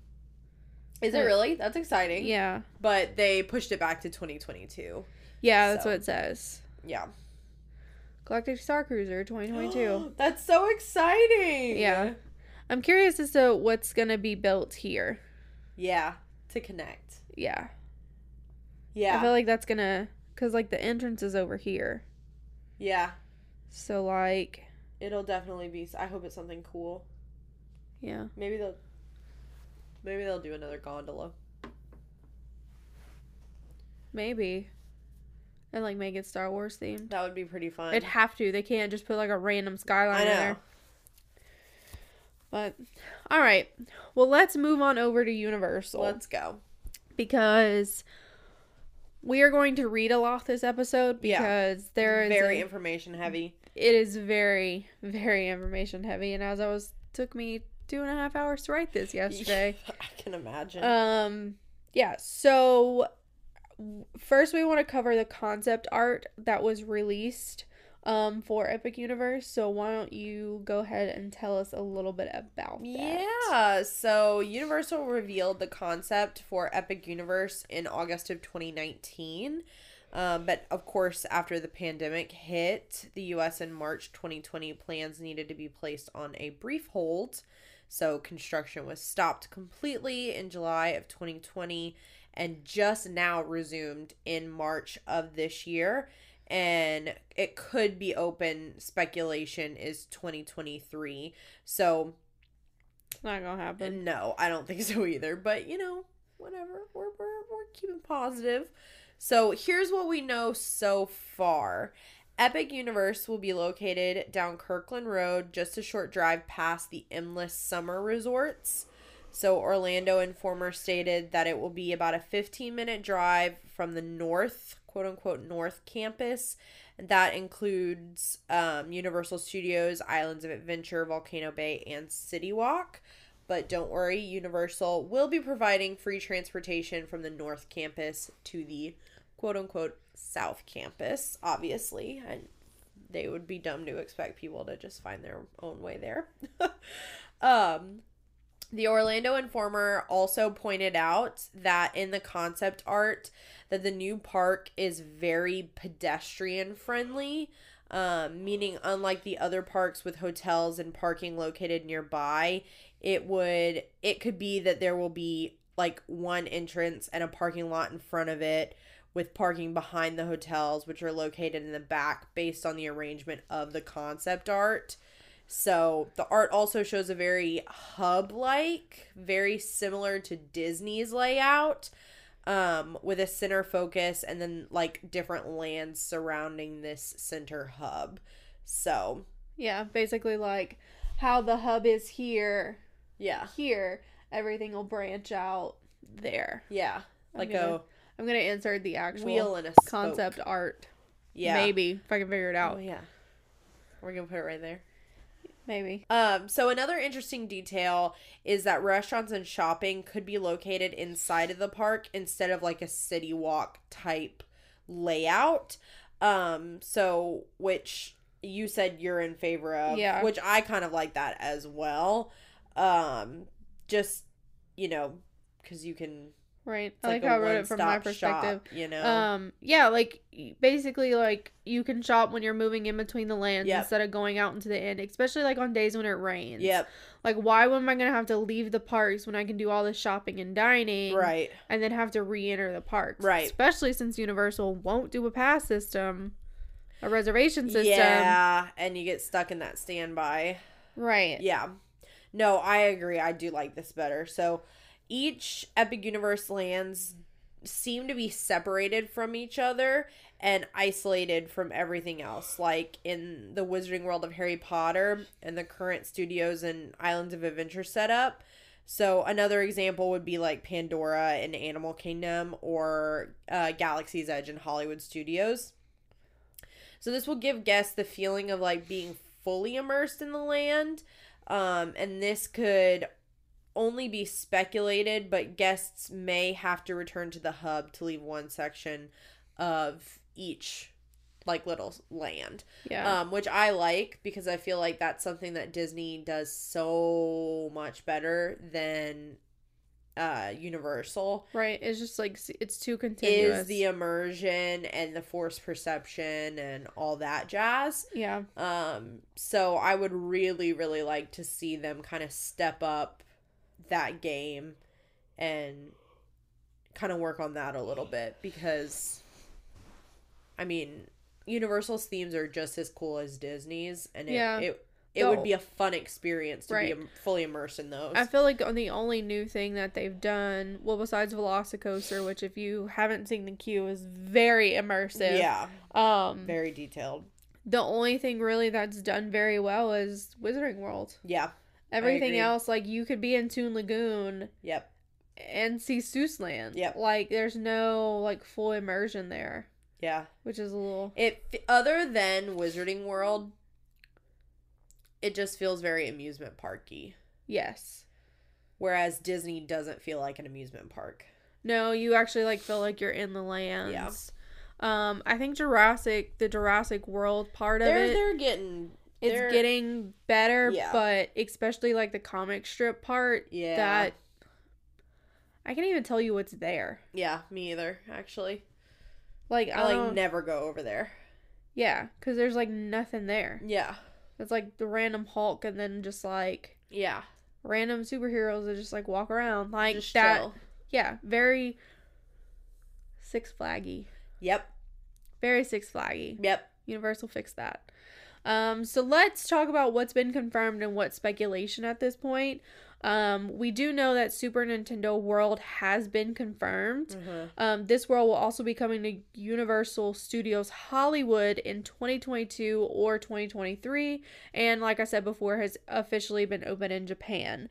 is it really that's exciting Yeah. but they pushed it back to 2022 Yeah, that's So. what it says. yeah Galactic Star Cruiser 2022. that's so exciting Yeah. I'm curious as to what's going to be built here. yeah to connect Yeah. yeah I feel like that's going to cuz like the entrance is over here. yeah So like It'll definitely be. I hope it's something cool. yeah. Maybe they'll. Maybe they'll do another gondola. Maybe. And like make it Star Wars themed. That would be pretty fun. They'd have to. They can't just put like a random skyline I in know. there. But all right. Well, let's move on over to Universal Let's go. because we are going to read a lot this episode Yeah. because there is very a- information heavy. it is very very information heavy and as I was took me two and a half hours to write this yesterday. I can imagine. Um, yeah. So first, we want to cover the concept art that was released um for Epic Universe. So why don't you go ahead and tell us a little bit about that? yeah. So Universal revealed the concept for Epic Universe in August of 2019. Um, but of course, after the pandemic hit the US in March 2020, plans needed to be placed on a brief hold. So construction was stopped completely in July of 2020 and just now resumed in March of this year. And it could be open, speculation is 2023. So, It's not gonna happen. no, I don't think so either. But, you know, whatever. We're, we're, we're keeping positive. So, here's what we know so far Epic Universe will be located down Kirkman Road, just a short drive past the Endless Summer Resorts. So, Orlando Informer stated that it will be about a 15 minute drive from the north, quote unquote, north campus. That includes um, Universal Studios, Islands of Adventure, Volcano Bay, and City Walk. But don't worry, Universal will be providing free transportation from the North Campus to the quote unquote South Campus, obviously. And they would be dumb to expect people to just find their own way there. um, the Orlando Informer also pointed out that in the concept art that the new park is very pedestrian friendly, um, meaning unlike the other parks with hotels and parking located nearby, it would it could be that there will be like one entrance and a parking lot in front of it with parking behind the hotels which are located in the back based on the arrangement of the concept art. So the art also shows a very hub like, very similar to Disney's layout, um, with a center focus and then like different lands surrounding this center hub. So Yeah, basically like how the hub is here, yeah, here, everything will branch out there. yeah, I'm like gonna- I'm gonna insert the actual wheel and a spoke. concept art. Yeah, Maybe if I can figure it Oh out. yeah, we're gonna put it right there. Maybe. Um, so another interesting detail is that restaurants and shopping could be located inside of the park instead of like a city walk type layout. Um, so which you said you're in favor of, Yeah. which I kind of like that as well. Um, just you know, because you can Right. It's I like, how I wrote it from my perspective. shop, you know. Um, yeah, like basically, like you can shop when you're moving in between the lands Yep. instead of going out into the end, especially like on days when it rains. yep. Like, why am I gonna have to leave the parks when I can do all this shopping and dining, Right. and then have to re-enter the parks? Right. Especially since Universal won't do a pass system, a reservation system. Yeah, and you get stuck in that standby. Right. Yeah. No, I agree. I do like this better. So each Epic Universe lands seem to be separated from each other and isolated from everything else. Like in the Wizarding World of Harry Potter and the current studios and Islands of Adventure setup. So another example would be like Pandora in Animal Kingdom or uh, Galaxy's Edge in Hollywood Studios. So this will give guests the feeling of like being fully immersed in the land. Um, and this could only be speculated, but guests may have to return to the hub to leave one section of each like little land. Yeah. Um, which I like because I feel like that's something that Disney does so much better than uh Universal right. It's just like it's too continuous. is the immersion and the force perception and all that jazz. yeah. Um, so I would really, really like to see them kind of step up that game and kind of work on that a little bit because, I mean, Universal's themes are just as cool as Disney's, and it Yeah. it, it would be a fun experience to Right. be fully immersed in those. I feel like on the only new thing that they've done, well, besides Velocicoaster, which if you haven't seen the queue is very immersive. yeah, Um, very detailed. the only thing really that's done very well is Wizarding World. Yeah. Everything else, like you could be in Toon Lagoon Yep. and see Seuss Land. Yep. Like there's no like full immersion there, Yeah. which is a little It other than Wizarding World, it just feels very amusement parky. yes. Whereas Disney doesn't feel like an amusement park. No, you actually like feel like you're in the lands. Yeah. Um, I think Jurassic, the Jurassic World part of They're it, they're getting it's they're- getting better, Yeah. but especially like the comic strip part, yeah that I can't even tell you what's there. yeah me either actually. Like I like don't, never go over there. yeah, because there's like nothing there. Yeah It's like the random Hulk, and then just like yeah random superheroes that just like walk around like just that. chill. Yeah, very Six Flaggy, Yep very Six Flaggy. yep Universal fixed that. Um, so let's talk about what's been confirmed and what's speculation at this point. Um, we do know that Super Nintendo World has been confirmed. Mhm. Um, this world will also be coming to Universal Studios Hollywood in 2022 or 2023, and like I said before, has officially been open in Japan.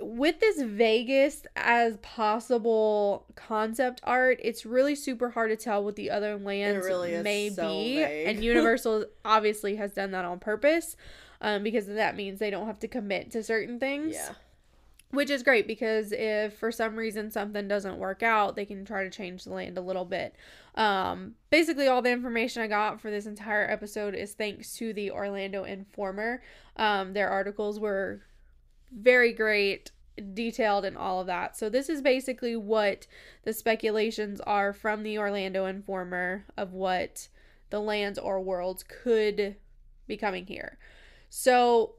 With this Vegas as possible concept art, it's really super hard to tell what the other lands really may so be, vague. and Universal obviously has done that on purpose, um, because that means they don't have to commit to certain things. Yeah. Which is great because if for some reason something doesn't work out they can try to change the land a little bit. Um basically all the information i got for this entire episode is thanks to the orlando informer. Um their articles were very great detailed and all of that so this is basically what the speculations are from the orlando informer of what the lands or worlds could be coming here so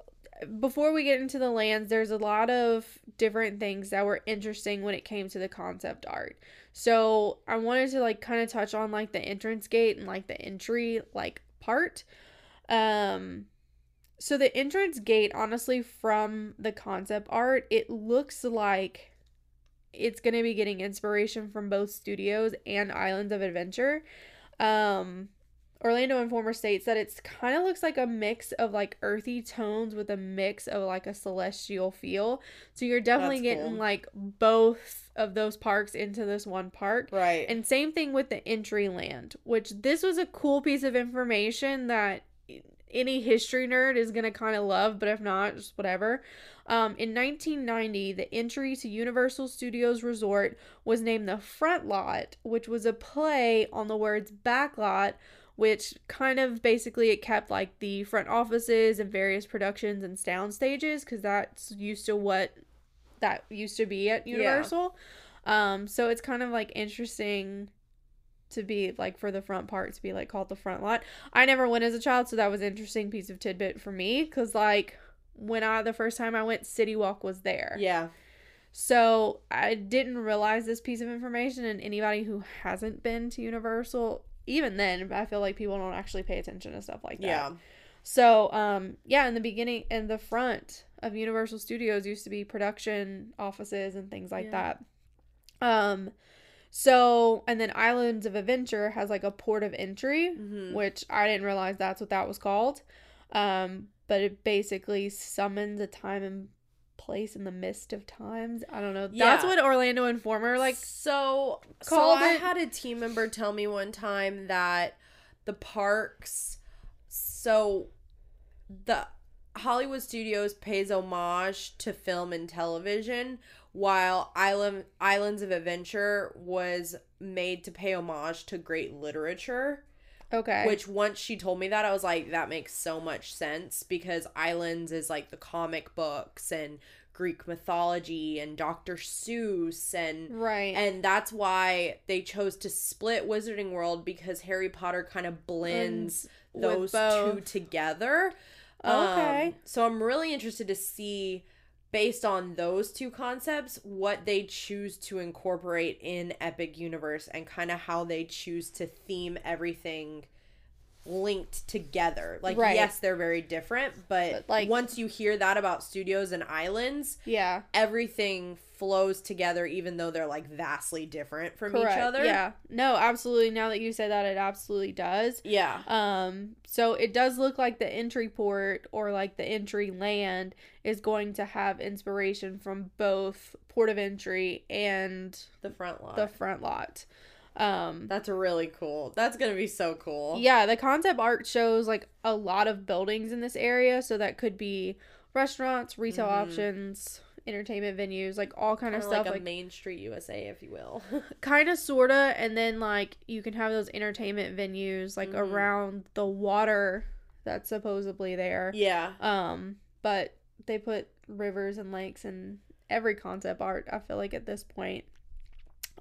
before we get into the lands, there's a lot of different things that were interesting when it came to the concept art. So I wanted to like kind of touch on like the entrance gate and like the entry like part. Um so the entrance gate honestly from the concept art, it looks like it's going to be getting inspiration from both studios and Islands of Adventure. Um Orlando Informer states that it's kind of looks like a mix of like earthy tones with a mix of like a celestial feel. So you're definitely That's getting cool. like both of those parks into this one park. right And same thing with the entry land, which this was a cool piece of information that any history nerd is going to kind of love, but if not, just whatever. Um, in 1990, the entry to Universal Studios Resort was named the Front Lot, which was a play on the words back lot, which kind of basically it kept like the front offices and various productions and sound stages because that's used to what that used to be at Yeah. Universal. Um, so it's kind of like interesting to be like for the front part to be like called the front lot. I never went as a child, so that was an interesting piece of tidbit for me because like when I the first time I went, City Walk was there. Yeah. So I didn't realize this piece of information, and anybody who hasn't been to Universal, even then, I feel like people don't actually pay attention to stuff like that. Yeah. So, um, yeah, in the beginning, in the front of Universal Studios used to be production offices and things like Yeah. that. Um, so and then Islands of Adventure has like a port of entry, Mhm. which I didn't realize that's what that was called. Um, but it basically summons a time and place in the midst of times. I don't know. That's Yeah. what Orlando Informer like. so so called I it- had a team member tell me one time that the parks so the Hollywood Studios pays homage to film and television while Island Islands of Adventure was made to pay homage to great literature Okay. which once she told me that I was like that makes so much sense because Islands is like the comic books and Greek mythology and Dr. Seuss and right. and that's why they chose to split Wizarding World because Harry Potter kind of blends with those two together. Okay. Um, so I'm really interested to see based on those two concepts what they choose to incorporate in Epic Universe and kind of how they choose to theme everything linked together. Like Right. yes, they're very different, but, But, like- once you hear that about studios and islands, yeah. everything flows together even though they're like vastly different from Correct. each other. Yeah. No, absolutely. Now that you say that, it absolutely does. Yeah. Um, so it does look like the entry port or like the entry land is going to have inspiration from both port of entry and The front lot. the front lot. Um, That's really cool. That's going to be so cool. yeah, the concept art shows like a lot of buildings in this area, so that could be restaurants, retail Mhm. options, entertainment venues, like all kind of stuff like a like Main Street USA if you will. kind of sorta and then like you can have those entertainment venues like Mhm. around the water that's supposedly there yeah. um but they put rivers and lakes in every concept art i feel like at this point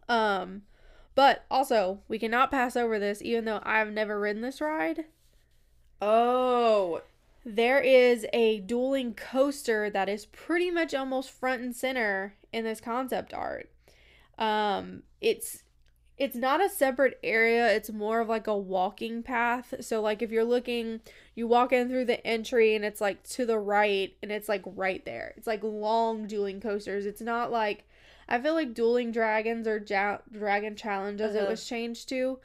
um but also we cannot pass over this even though i've never ridden this ride Oh, there is a dueling coaster that is pretty much almost front and center in this concept art. Um, it's it's not a separate area, it's more of like a walking path. So like if you're looking, you walk in through the entry and it's like to the right and it's like right there. It's like long dueling coasters. It's not like I feel like dueling dragons or ja- dragon challenge as it Uh-huh. was changed to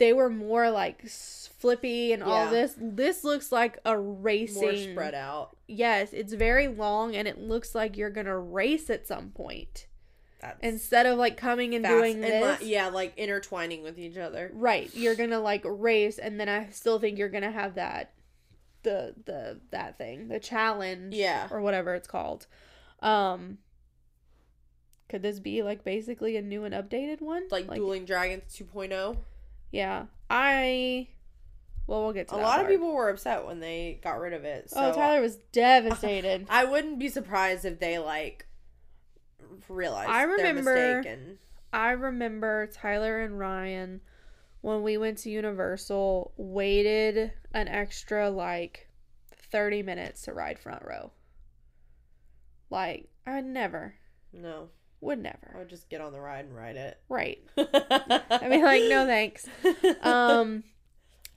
they were more like flippy and all this. This looks like a racing. more spread out. Yes, it's very long and it looks like you're gonna race at some point That's instead of like coming and fast doing and this. yeah, like intertwining with each other. Right, you're gonna like race, and then I still think you're gonna have that, the the that thing, the challenge, Yeah. or whatever it's called. Um, could this be like basically a new and updated one? Like, Dueling Dragons 2.0. Yeah, I. Well, we'll get to that. A lot of people were upset when they got rid of it. Oh, so oh, Tyler was devastated. I wouldn't be surprised if they like realized I their remember- mistake and I remember Tyler and Ryan when we went to Universal waited an extra like 30 minutes to ride front row. Like, I would never, no, would never. I would just get on the ride and ride it. Right. I mean, like, no thanks. Um,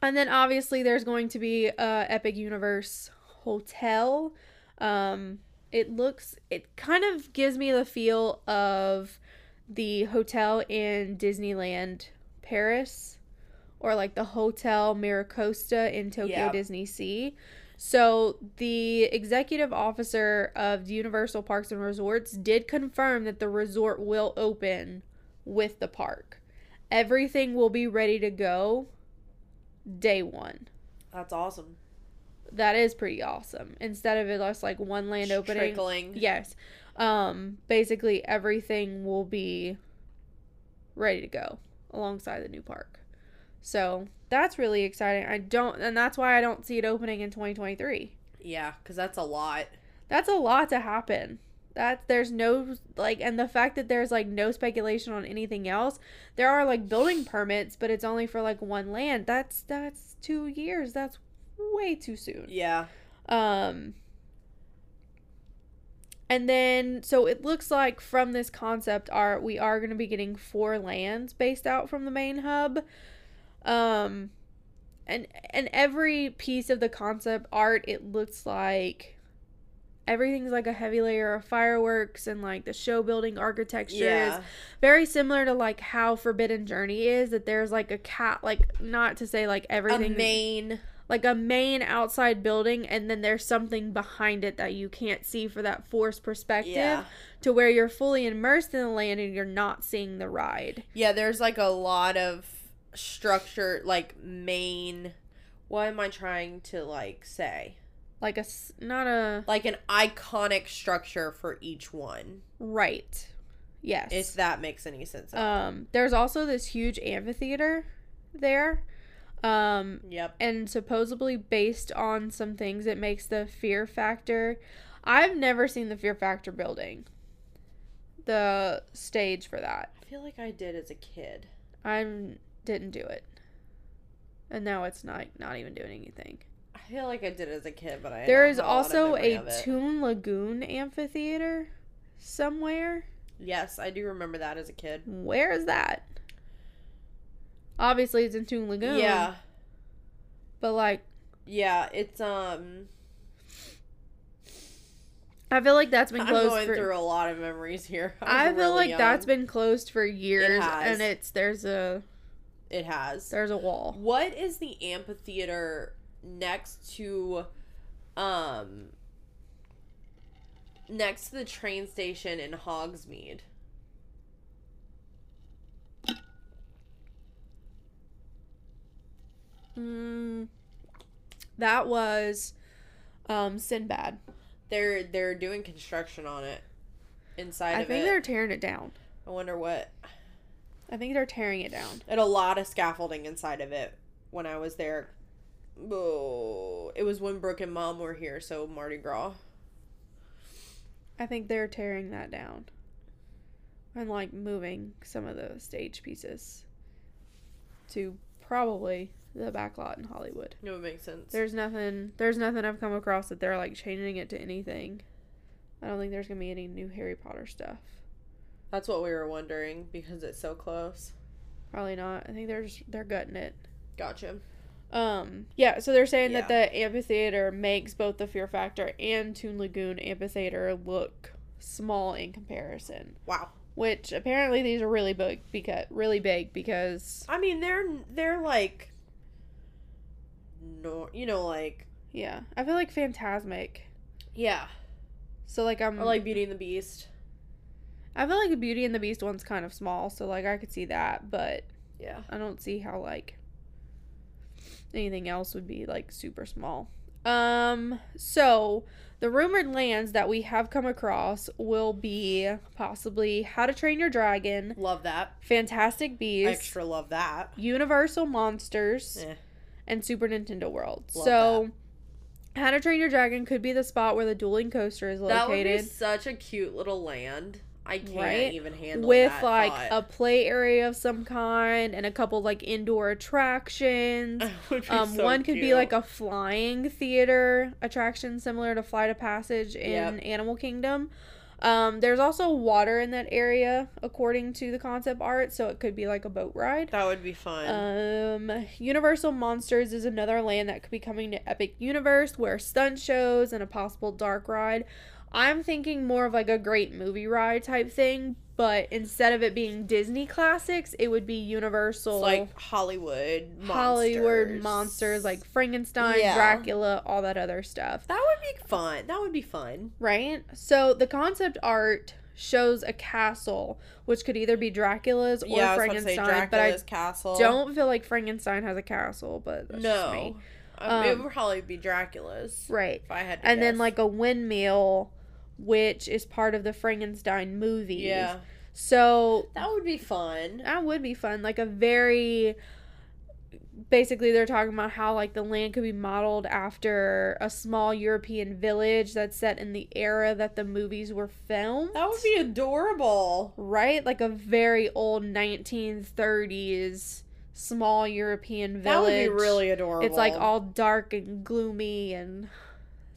and then obviously there's going to be a Epic Universe hotel. Um, it looks, it kind of gives me the feel of the hotel in Disneyland Paris or like the Hotel Miracosta in Tokyo Yeah. Disney Sea. So the executive officer of Universal Parks and Resorts did confirm that the resort will open with the park. Everything will be ready to go day one. That's awesome. That is pretty awesome. Instead of it just like one land opening. trickling. Yes. Um basically everything will be ready to go alongside the new park. So, that's really exciting. I don't and that's why I don't see it opening in 2023. Yeah, because that's a lot. That's a lot to happen. That there's no like and the fact that there's like no speculation on anything else. There are like building permits, but it's only for like one land. That's that's 2 years. That's way too soon. Yeah. Um and then so it looks like from this concept art we are going to be getting four lands based out from the main hub. Um and and every piece of the concept art it looks like everything's like a heavy layer of fireworks and like the show building architecture Yeah. is very similar to like how Forbidden Journey is that there's like a cat like not to say like A everything main. like a main outside building and then there's something behind it that you can't see for that forced perspective Yeah. to where you're fully immersed in the land and you're not seeing the ride. Yeah, there's like a lot of structure, like main. What am I trying to like say? Like a s- not a Like an iconic structure for each one. right. Yes. If that makes any sense. um there's also this huge amphitheater there. Um yep. and supposedly based on some things it makes the fear factor. I've never seen the fear factor building. The stage for that. I feel like I did as a kid. I didn't do it. And now it's not not even doing anything. I feel like I did as a kid, but I there is don't is have a also a. Toon Lagoon amphitheater somewhere. Yes, I do remember that as a kid. Where is that? Obviously it's in Toon Lagoon. Yeah. But like Yeah, it's um I feel like that's been I'm closed going for through a lot of memories here. I, was feel really like that's been closed for years has. and it's there's a it has. there's a wall. What is the amphitheater next to um next to the train station in Hogsmeade? Mm, that was um Sinbad. They're they're doing construction on it inside I think it. they're tearing it down. I wonder what. I think they're tearing it down. And a lot of scaffolding inside of it when I was there. Oh, it was when Brooke and Mom were here, so Mardi Gras. I think they're tearing that down. And like moving some of the stage pieces to probably the back lot in Hollywood. No, it makes sense. There's nothing there's nothing I've come across that they're like changing it to anything. I don't think there's gonna be any new Harry Potter stuff. That's what we were wondering because it's so close. Probably not. I think they're just they're gutting it. Gotcha. Um yeah, so they're saying that the amphitheater makes both the Fear Factor and Toon Lagoon amphitheater look small in comparison. Wow. Which apparently these are really big because really big because I mean, they're they're like, no, you know, like yeah, I feel like Fantasmic. yeah, So like I'm or like Beauty and the Beast. I feel like the Beauty and the Beast one's kind of small, so like I could see that, but Yeah. I don't see how like anything else would be like super small. Um so the rumored lands that we have come across will be possibly How to Train Your Dragon, Love that. Fantastic Beasts, Extra love that. Universal Monsters, Eh. and Super Nintendo World. Love so How to Train Your Dragon could be the spot where the dueling coaster is located. That would be such a cute little land. I can't Right? even handle it. with like thought. a play area of some kind and a couple like indoor attractions. Um, so one could be like a flying theater attraction similar to Flight of Passage in Yep. Animal Kingdom. Um, there's also water in that area according to the concept art, so it could be like a boat ride. that would be fun. Um, Universal Monsters is another land that could be coming to Epic Universe where stunt shows and a possible dark ride. I'm thinking more of like a great movie ride type thing, but instead of it being Disney classics, it would be Universal It's like Hollywood monsters. Hollywood monsters like Frankenstein, Yeah. Dracula, all that other stuff. that would be fun. That would be fun. Right? So the concept art shows a castle, which could either be Dracula's or yeah, I was about to say Frankenstein, but I Dracula's castle. don't feel like Frankenstein has a castle, but that's just no. me. Um, it would probably be Dracula's. Right. If I had And then like a windmill, which is part of the Frankenstein movie. Yeah. So That would be fun. that would be fun. Like a very basically they're talking about how like the land could be modeled after a small European village that's set in the era that the movies were filmed. That would be adorable. right? Like a very old 1930s small European village. That would be really adorable. It's like all dark and gloomy and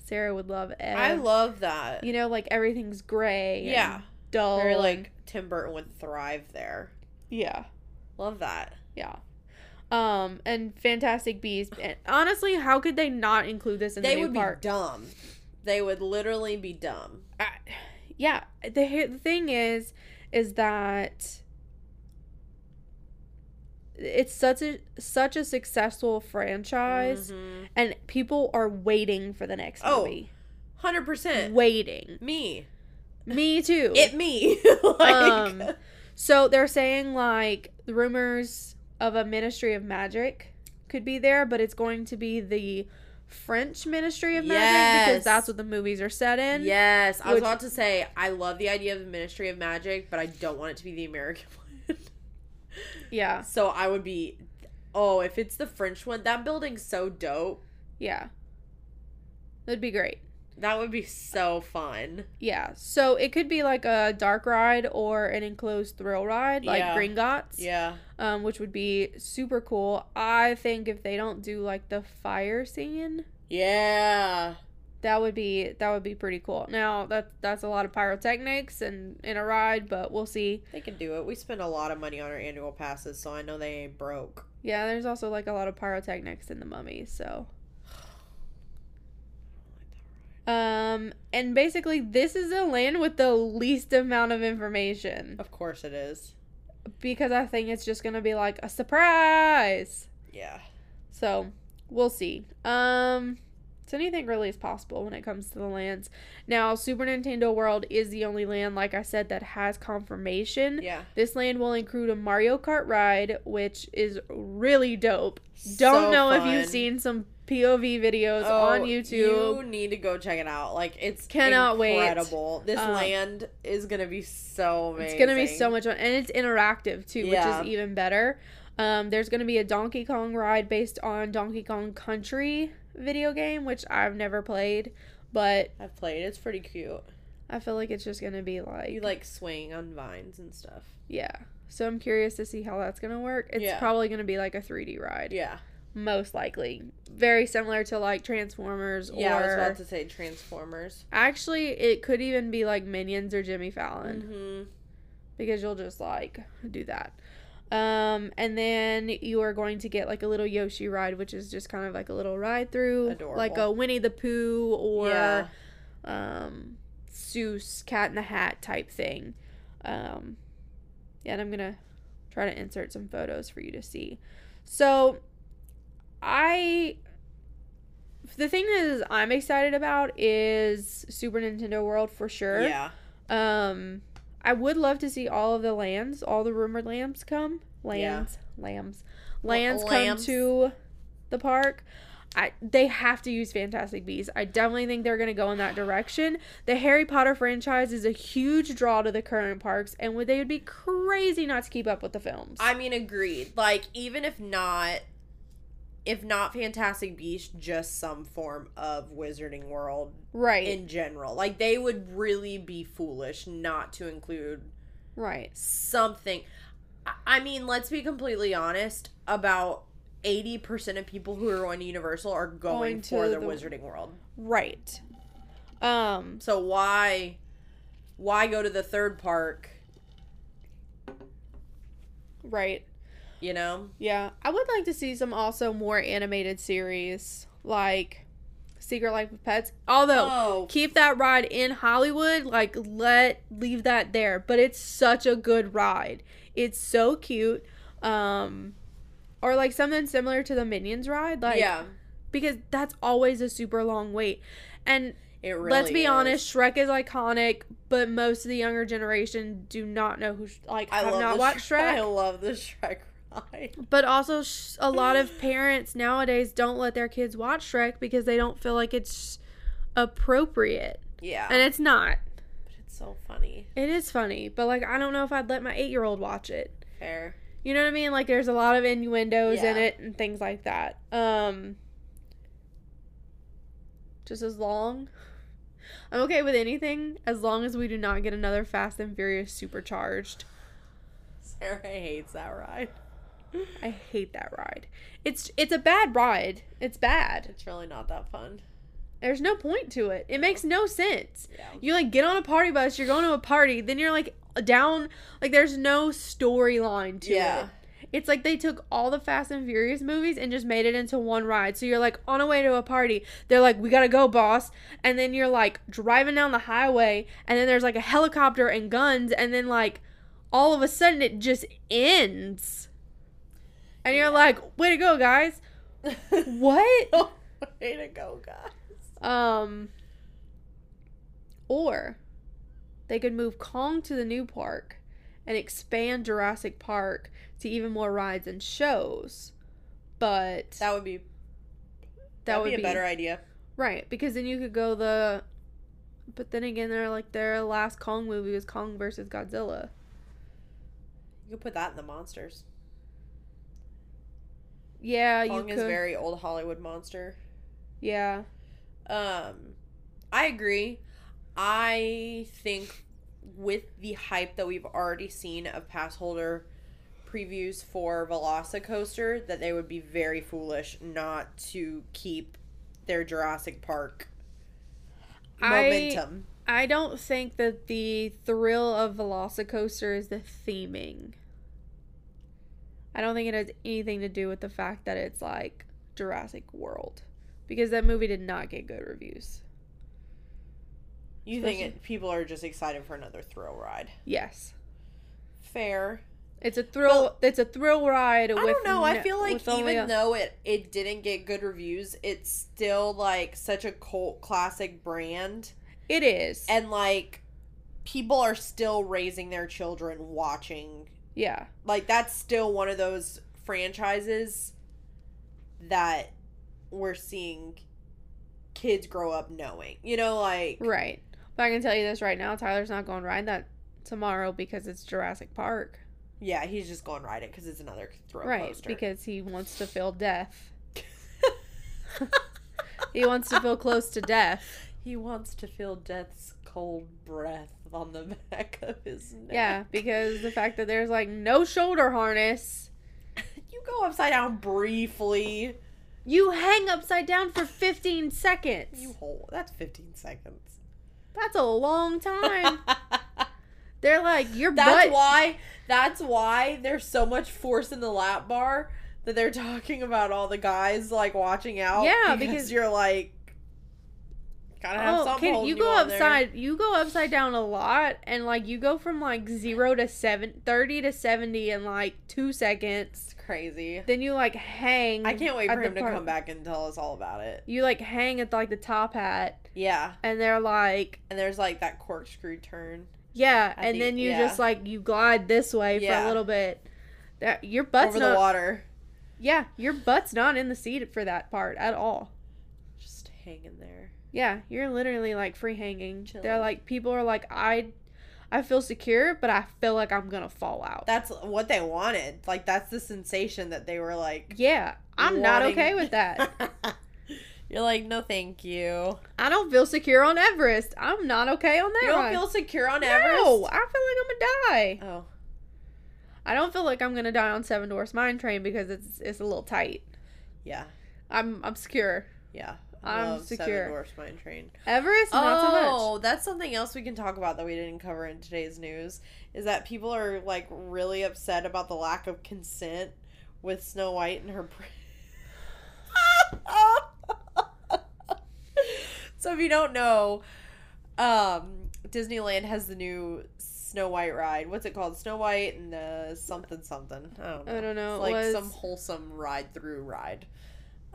Sarah would love it. I love that. you know, like everything's gray. and Yeah. Dull. Very like Tim Burton would thrive there. yeah. Love that. Yeah. Um and Fantastic Beasts. And honestly, how could they not include this in They the new would park? be dumb. They would literally be dumb. I, yeah, the the thing is is that it's such a such a successful franchise Mhm. and people are waiting for the next Oh, movie. 100%. Waiting. Me. Me too. It me. like, Um, So they're saying like the rumors of a Ministry of Magic could be there, but it's going to be the French Ministry of Magic Yes. because that's what the movies are set in. yes, I was about to say I love the idea of the Ministry of Magic, but I don't want it to be the American one. Yeah. so I would be Oh, if it's the French one, that building's so dope. Yeah. That'd be great. That would be so fun. Yeah. So it could be like a dark ride or an enclosed thrill ride, like Yeah. Gringotts, Yeah. um, which would be super cool. I think if they don't do like the fire scene, Yeah. That would be that would be pretty cool. Now that that's a lot of pyrotechnics and in a ride, but we'll see. They can do it. We spend a lot of money on our annual passes, so I know they ain't broke. Yeah, there's also like a lot of pyrotechnics in the mummy, so um and basically this is a land with the least amount of information Of course it is. because I think it's just going to be like a surprise. Yeah. So, we'll see. Um so anything really is possible when it comes to the lands. Now, Super Nintendo World is the only land like I said that has confirmation. Yeah. This land will include a Mario Kart ride, which is really dope. Don't know if you've seen some POV videos Oh, on YouTube. You need to go check it out. Like it's Cannot wait. incredible. This Um, land is gonna be so amazing. It's gonna be so much fun, and it's interactive too, Yeah. which is even better. Um, there's gonna be a Donkey Kong ride based on Donkey Kong Country video game, which I've never played, but I've played. It's pretty cute. I feel like it's just gonna be like, You like swing on vines and stuff. yeah. So I'm curious to see how that's gonna work. It's Yeah. probably gonna be like a 3D ride, Yeah. most likely. Very similar to like Transformers or Yeah. I was about to say Transformers. actually it could even be like Minions or Jimmy Fallon. Mm-hmm. because you'll just like do that. Um, and then you are going to get like a little Yoshi ride, which is just kind of like a little ride through, Adorable. like a Winnie the Pooh or Yeah. um, Seuss Cat in the Hat type thing. Um, yeah, and I'm gonna try to insert some photos for you to see. So, I the thing that is I'm excited about is Super Nintendo World for sure. Yeah. Um, I would love to see all of the lands, all the rumored lambs come. Lands, lambs, lands lambs. come to the park. I they have to use Fantastic Beasts. I definitely think they're gonna go in that direction. The Harry Potter franchise is a huge draw to the current parks, and would they would be crazy not to keep up with the films. I mean, agreed. Like, even if not, if not Fantastic Beasts, just some form of Wizarding World right, in general. Like, they would really be foolish not to include right, something. I- mean, let's be completely honest. About eighty percent of people who are going to Universal are going, Going for the, the- Wizarding World. right. Um, So why, why go to the third park? right. You know? Yeah, I would like to see some also more animated series like Secret Life of Pets. Although Oh, keep that ride in Hollywood, like let leave that there. But it's such a good ride. It's so cute. Um or like something similar to the Minions ride, like yeah. because that's always a super long wait. And It really. let's be is. honest, Shrek is iconic, but most of the younger generation do not know who like I have love not watched Shrek. I love the Shrek But also, sh- a lot of parents nowadays don't let their kids watch Shrek because they don't feel like it's appropriate. Yeah. And it's not. But it's so funny. It is funny, but like, I don't know if I'd let my eight year old watch it. Fair. You know what I mean? Like there's a lot of innuendos in it and things like that. Um just as long I'm okay with anything as long as we do not get another Fast and Furious supercharged. Sarah hates that ride. I hate that ride. It's it's a bad ride. It's bad. It's really not that fun. There's no point to it. It makes no sense. Yeah. You like get on a party bus, you're going to a party, then you're like down like there's no storyline to Yeah. it. It's like they took all the Fast and Furious movies and just made it into one ride. So you're like on a way to a party. They're like, "We got to go, boss." And then you're like driving down the highway and then there's like a helicopter and guns and then like all of a sudden it just ends. And you're like, "Way to go, guys." What? Way to go, guys. Um, or they could move Kong to the new park and expand Jurassic Park to even more rides and shows. But That would be that that would be a better idea. right because then you could go the. But then again, they're like their last Kong movie was Kong versus Godzilla. You could put that in the monsters. Yeah, Kong is could. very old Hollywood monster. yeah, Um, I agree. I think with the hype that we've already seen of pass holder previews for Velocicoaster, that they would be very foolish not to keep their Jurassic Park I- momentum. I don't think that the thrill of Velocicoaster is the theming. I don't think it has anything to do with the fact that it's like Jurassic World. Because that movie did not get good reviews. you think it, people are just excited for another thrill ride? Yes. Fair. It's a thrill it's a thrill ride I with don't know. I feel like even a- though it it didn't get good reviews, it's still like such a cult classic brand. it is. and like people are still raising their children watching yeah. like that's still one of those franchises that we're seeing kids grow up knowing you know like Right. But I can tell you this right now, Tyler's not going to ride that tomorrow because it's Jurassic Park. yeah he's just going to ride it because it's another thrill right. coaster Because he wants to feel death. he wants to feel close to death. he wants to feel death's cold breath on the back of his neck Yeah, because the fact that there's like no shoulder harness, you go upside down briefly you hang upside down for 15 seconds. you hold that's 15 seconds That's a long time. They're like your That's butt. why. That's why there's so much force in the lap bar that they're talking about all the guys like watching out. Yeah, because, because- you're like gotta have Oh, something. kid, you go there. upside. You go upside down a lot, and like you go from like zero to seven, 30 to seventy in like two seconds. It's crazy. Then you like hang. I can't wait for him to come back and tell us all about it. You like hang at like the top hat, Yeah, and they're like, and there's like that corkscrew turn yeah, At and the- then you yeah. just like you glide this way for a little bit. That your butt's over not. the water, Yeah, your butt's not in the seat for that part at all. just hanging there. Yeah, you're literally like free hanging. They're like people are like I, I feel secure, but I feel like I'm gonna fall out. That's what they wanted. Like that's the sensation that they were like. yeah, I'm not okay with that. You're like, no, thank you. I don't feel secure on Everest. I'm not okay on that. You don't ride. feel secure on no, Everest. No, I feel like I'm gonna die. Oh, I don't feel like I'm gonna die on Seven Dwarfs Mine Train because it's it's a little tight. yeah, I'm I'm secure. yeah. I'm love secure. Seven Dwarfs Mine Train. Everest, not so much. Oh, that's something else we can talk about that we didn't cover in today's news. Is that people are like really upset about the lack of consent with Snow White and her. So if you don't know, um, Disneyland has the new Snow White ride. What's it called? Snow White and uh, something something. I don't know. I don't know. It's like was- some wholesome ride through ride.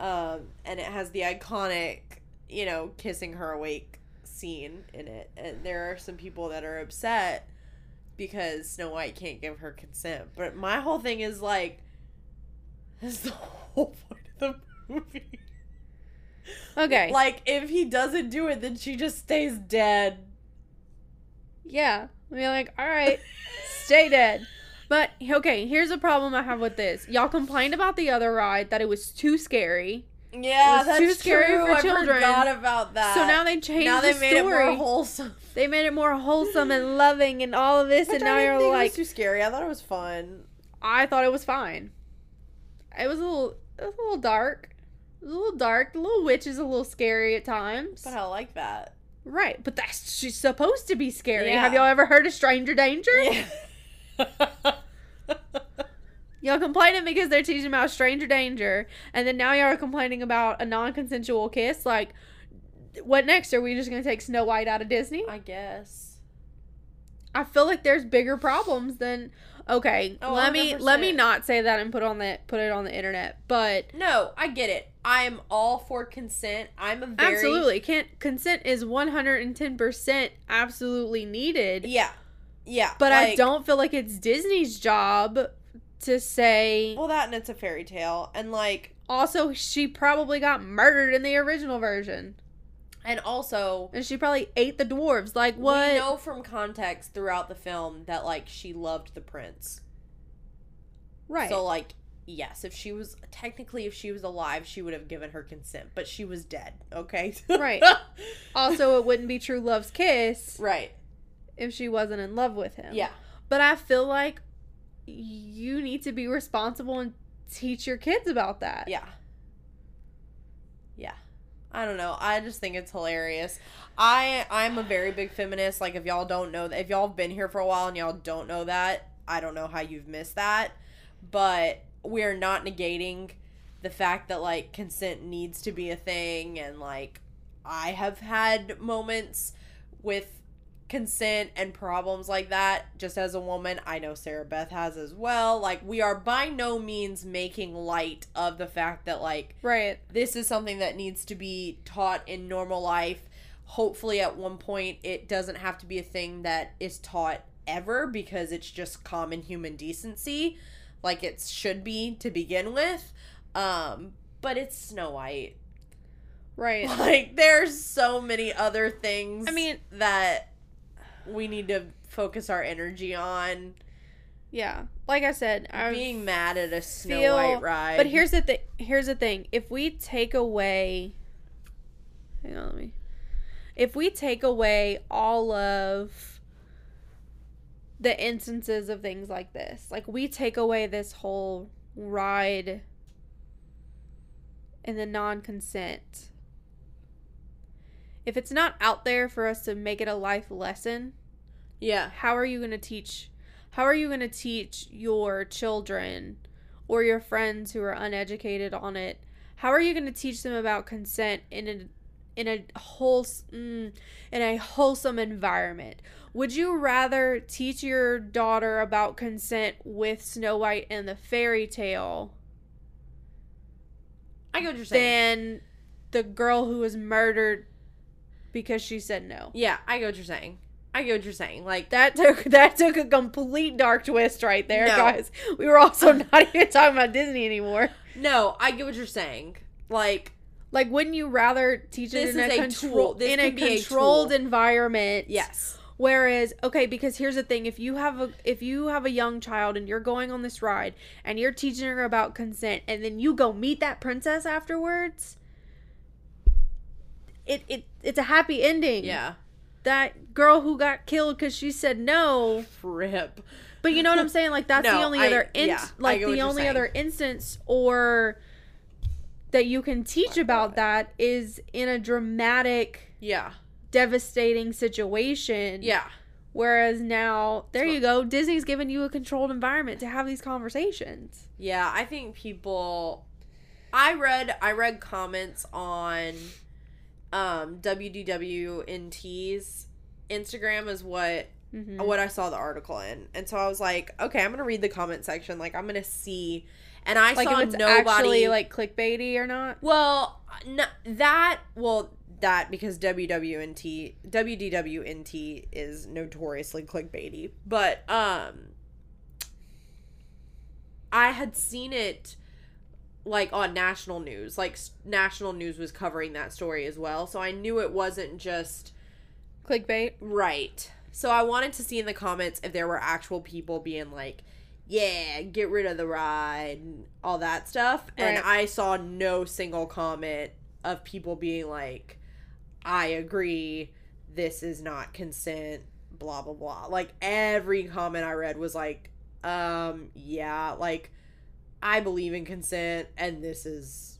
Um, and it has the iconic, you know, kissing her awake scene in it. And there are some people that are upset because Snow White can't give her consent. But my whole thing is like, that's the whole point of the movie. Okay. Like, if he doesn't do it, then she just stays dead. yeah. I mean, like, all right, stay dead. But okay, here's a problem I have with this. Y'all complained about the other ride that it was too scary. Yeah, that's too scary true. for I children. forgot about that. so now they changed now they the made story. it more wholesome. they made it more wholesome and loving and all of this, Which and I now didn't you're think it like, was too scary. I thought it was fun. I thought it was fine. It was a little, it was a little dark. It was a little dark. The little witch is a little scary at times. But I like that. Right, but that's she's supposed to be scary. Yeah. Have y'all ever heard of Stranger Danger? Yeah. Y'all complaining because they're teaching about stranger danger, and then now y'all are complaining about a non-consensual kiss. Like, what next? Are we just gonna take Snow White out of Disney? I guess. I feel like there's bigger problems than. Okay, Oh, let me let me not say that and put on the put it on the internet, but No, I get it. I am all for consent. I'm a very absolutely can't consent is 110% absolutely needed. Yeah. Yeah. But I don't feel like it's Disney's job to say Well, that and it's a fairy tale, and like, also she probably got murdered in the original version. and also And she probably ate the dwarves. Like what? we know from context throughout the film that like she loved the prince. right. So like, yes, if she was technically if she was alive, she would have given her consent, but she was dead. Okay. Right. also, it wouldn't be true love's kiss right. If she wasn't in love with him. Yeah. But I feel like you need to be responsible and teach your kids about that. Yeah. Yeah. I don't know. I just think it's hilarious. I I'm a very big feminist. Like if y'all don't know that if y'all have been here for a while and y'all don't know that, I don't know how you've missed that. But we're not negating the fact that like consent needs to be a thing and like I have had moments with consent and problems like that just as a woman i know sarah beth has as well like we are by no means making light of the fact that like Right. this is something that needs to be taught in normal life hopefully at one point it doesn't have to be a thing that is taught ever because it's just common human decency like it should be to begin with um but it's snow white Right. like there's so many other things I mean- that we need to focus our energy on yeah. Like I said, I being mad at a snow feel- white ride But here's the thing. Here's the thing. If we take away, hang on, let me. If we take away all of the instances of things like this, like we take away this whole ride and the non-consent. If it's not out there for us to make it a life lesson, yeah. how are you going to teach how are you going to teach your children or your friends who are uneducated on it? How are you going to teach them about consent in a in a whole mm, in a wholesome environment? Would you rather teach your daughter about consent with snow white and the fairy tale i get what you're saying. than the girl who was murdered because she said no yeah i get what you're saying i get what you're saying like That took that took a complete dark twist right there, No. guys. We were also not even talking about Disney anymore. no i get what you're saying like Like, wouldn't you rather teach it in a, a control in a a controlled tool. environment? yes Whereas, okay, because here's the thing: if you have a if you have a young child and you're going on this ride and you're teaching her about consent, and then you go meet that princess afterwards, it it it's a happy ending. yeah that girl who got killed because she said no. rip But you know what I'm saying? Like that's the only I- other in- yeah, like the only saying. other instance or that you can teach about that is in a dramatic, yeah devastating situation. yeah Whereas now, there you go. Disney's giving you a controlled environment to have these conversations. Yeah, I think people I read I read comments on um WDWNT's Instagram is what Mhm. what I saw the article in. And so I was like, okay, I'm going to read the comment section like I'm going to see and I Like saw if it's nobody actually like clickbaity or not. well, no, that well that because WWNT WDWNT is notoriously clickbaity, but um I had seen it like on national news. Like national news was covering that story as well, so I knew it wasn't just Clickbait. right. So I wanted to see in the comments if there were actual people being like yeah, get rid of the ride, and all that stuff. And I saw no single comment of people being like, I agree, this is not consent, blah, blah, blah. Like, every comment I read was like, um, yeah, like, I believe in consent, and this is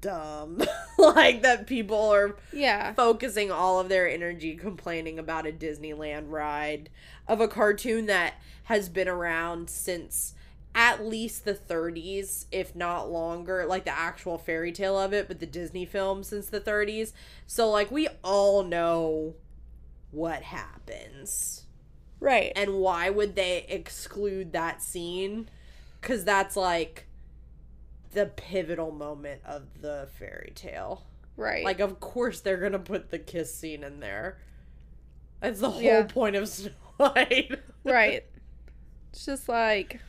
dumb. like, that people are Yeah. focusing all of their energy complaining about a Disneyland ride of a cartoon that has been around since at least the 30s, if not longer, like the actual fairy tale of it, but the Disney film since the 30s. So, like, we all know what happens. Right. And why would they exclude that scene? Because that's like the pivotal moment of the fairy tale. Right. Like, of course they're gonna put the kiss scene in there. That's the whole Yeah. point of Snow White. right. It's just like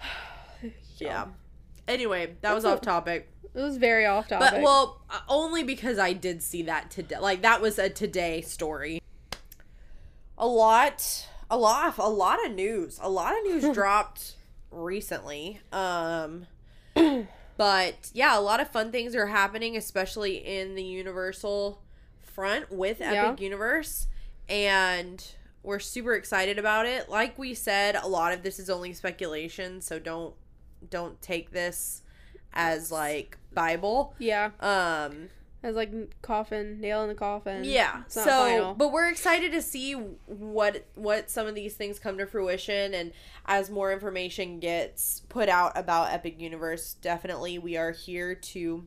yeah. Anyway, that was off topic. it was very off topic. But well, uh, only because I did see that today. Like that was a today story. A lot, a lot, a lot of news. A lot of news dropped recently. Um, but yeah, a lot of fun things are happening, especially in the Universal front with Epic Yeah. Universe, and we're super excited about it. Like we said, a lot of this is only speculation, so don't don't take this as like Bible. yeah, Um as like coffin, nail in the coffin. yeah. So, final. but we're excited to see what what some of these things come to fruition and as more information gets put out about Epic Universe, definitely we are here to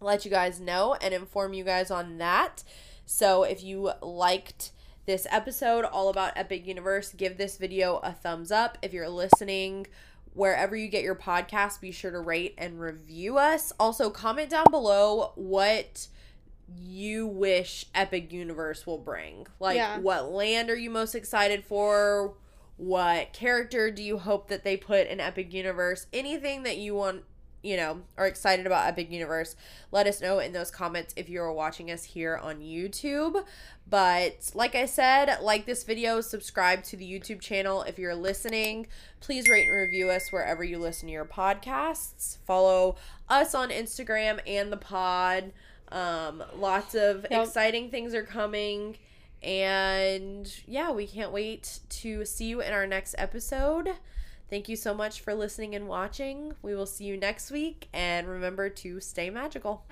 let you guys know and inform you guys on that. So, if you liked this episode all about Epic Universe, give this video a thumbs up. If you're listening wherever you get your podcast, be sure to rate and review us. Also, comment down below what you wish Epic Universe will bring. Like, Yeah. what land are you most excited for? What character do you hope that they put in Epic Universe? Anything that you want, you know, are excited about Epic Universe, let us know in those comments if you're watching us here on YouTube. But like I said, like this video, subscribe to the YouTube channel. If you're listening, please rate and review us wherever you listen to your podcasts. Follow us on Instagram and the pod. Um, lots of Yep. exciting things are coming. And yeah, we can't wait to see you in our next episode. Thank you so much for listening and watching. We will see you next week, and remember to stay magical.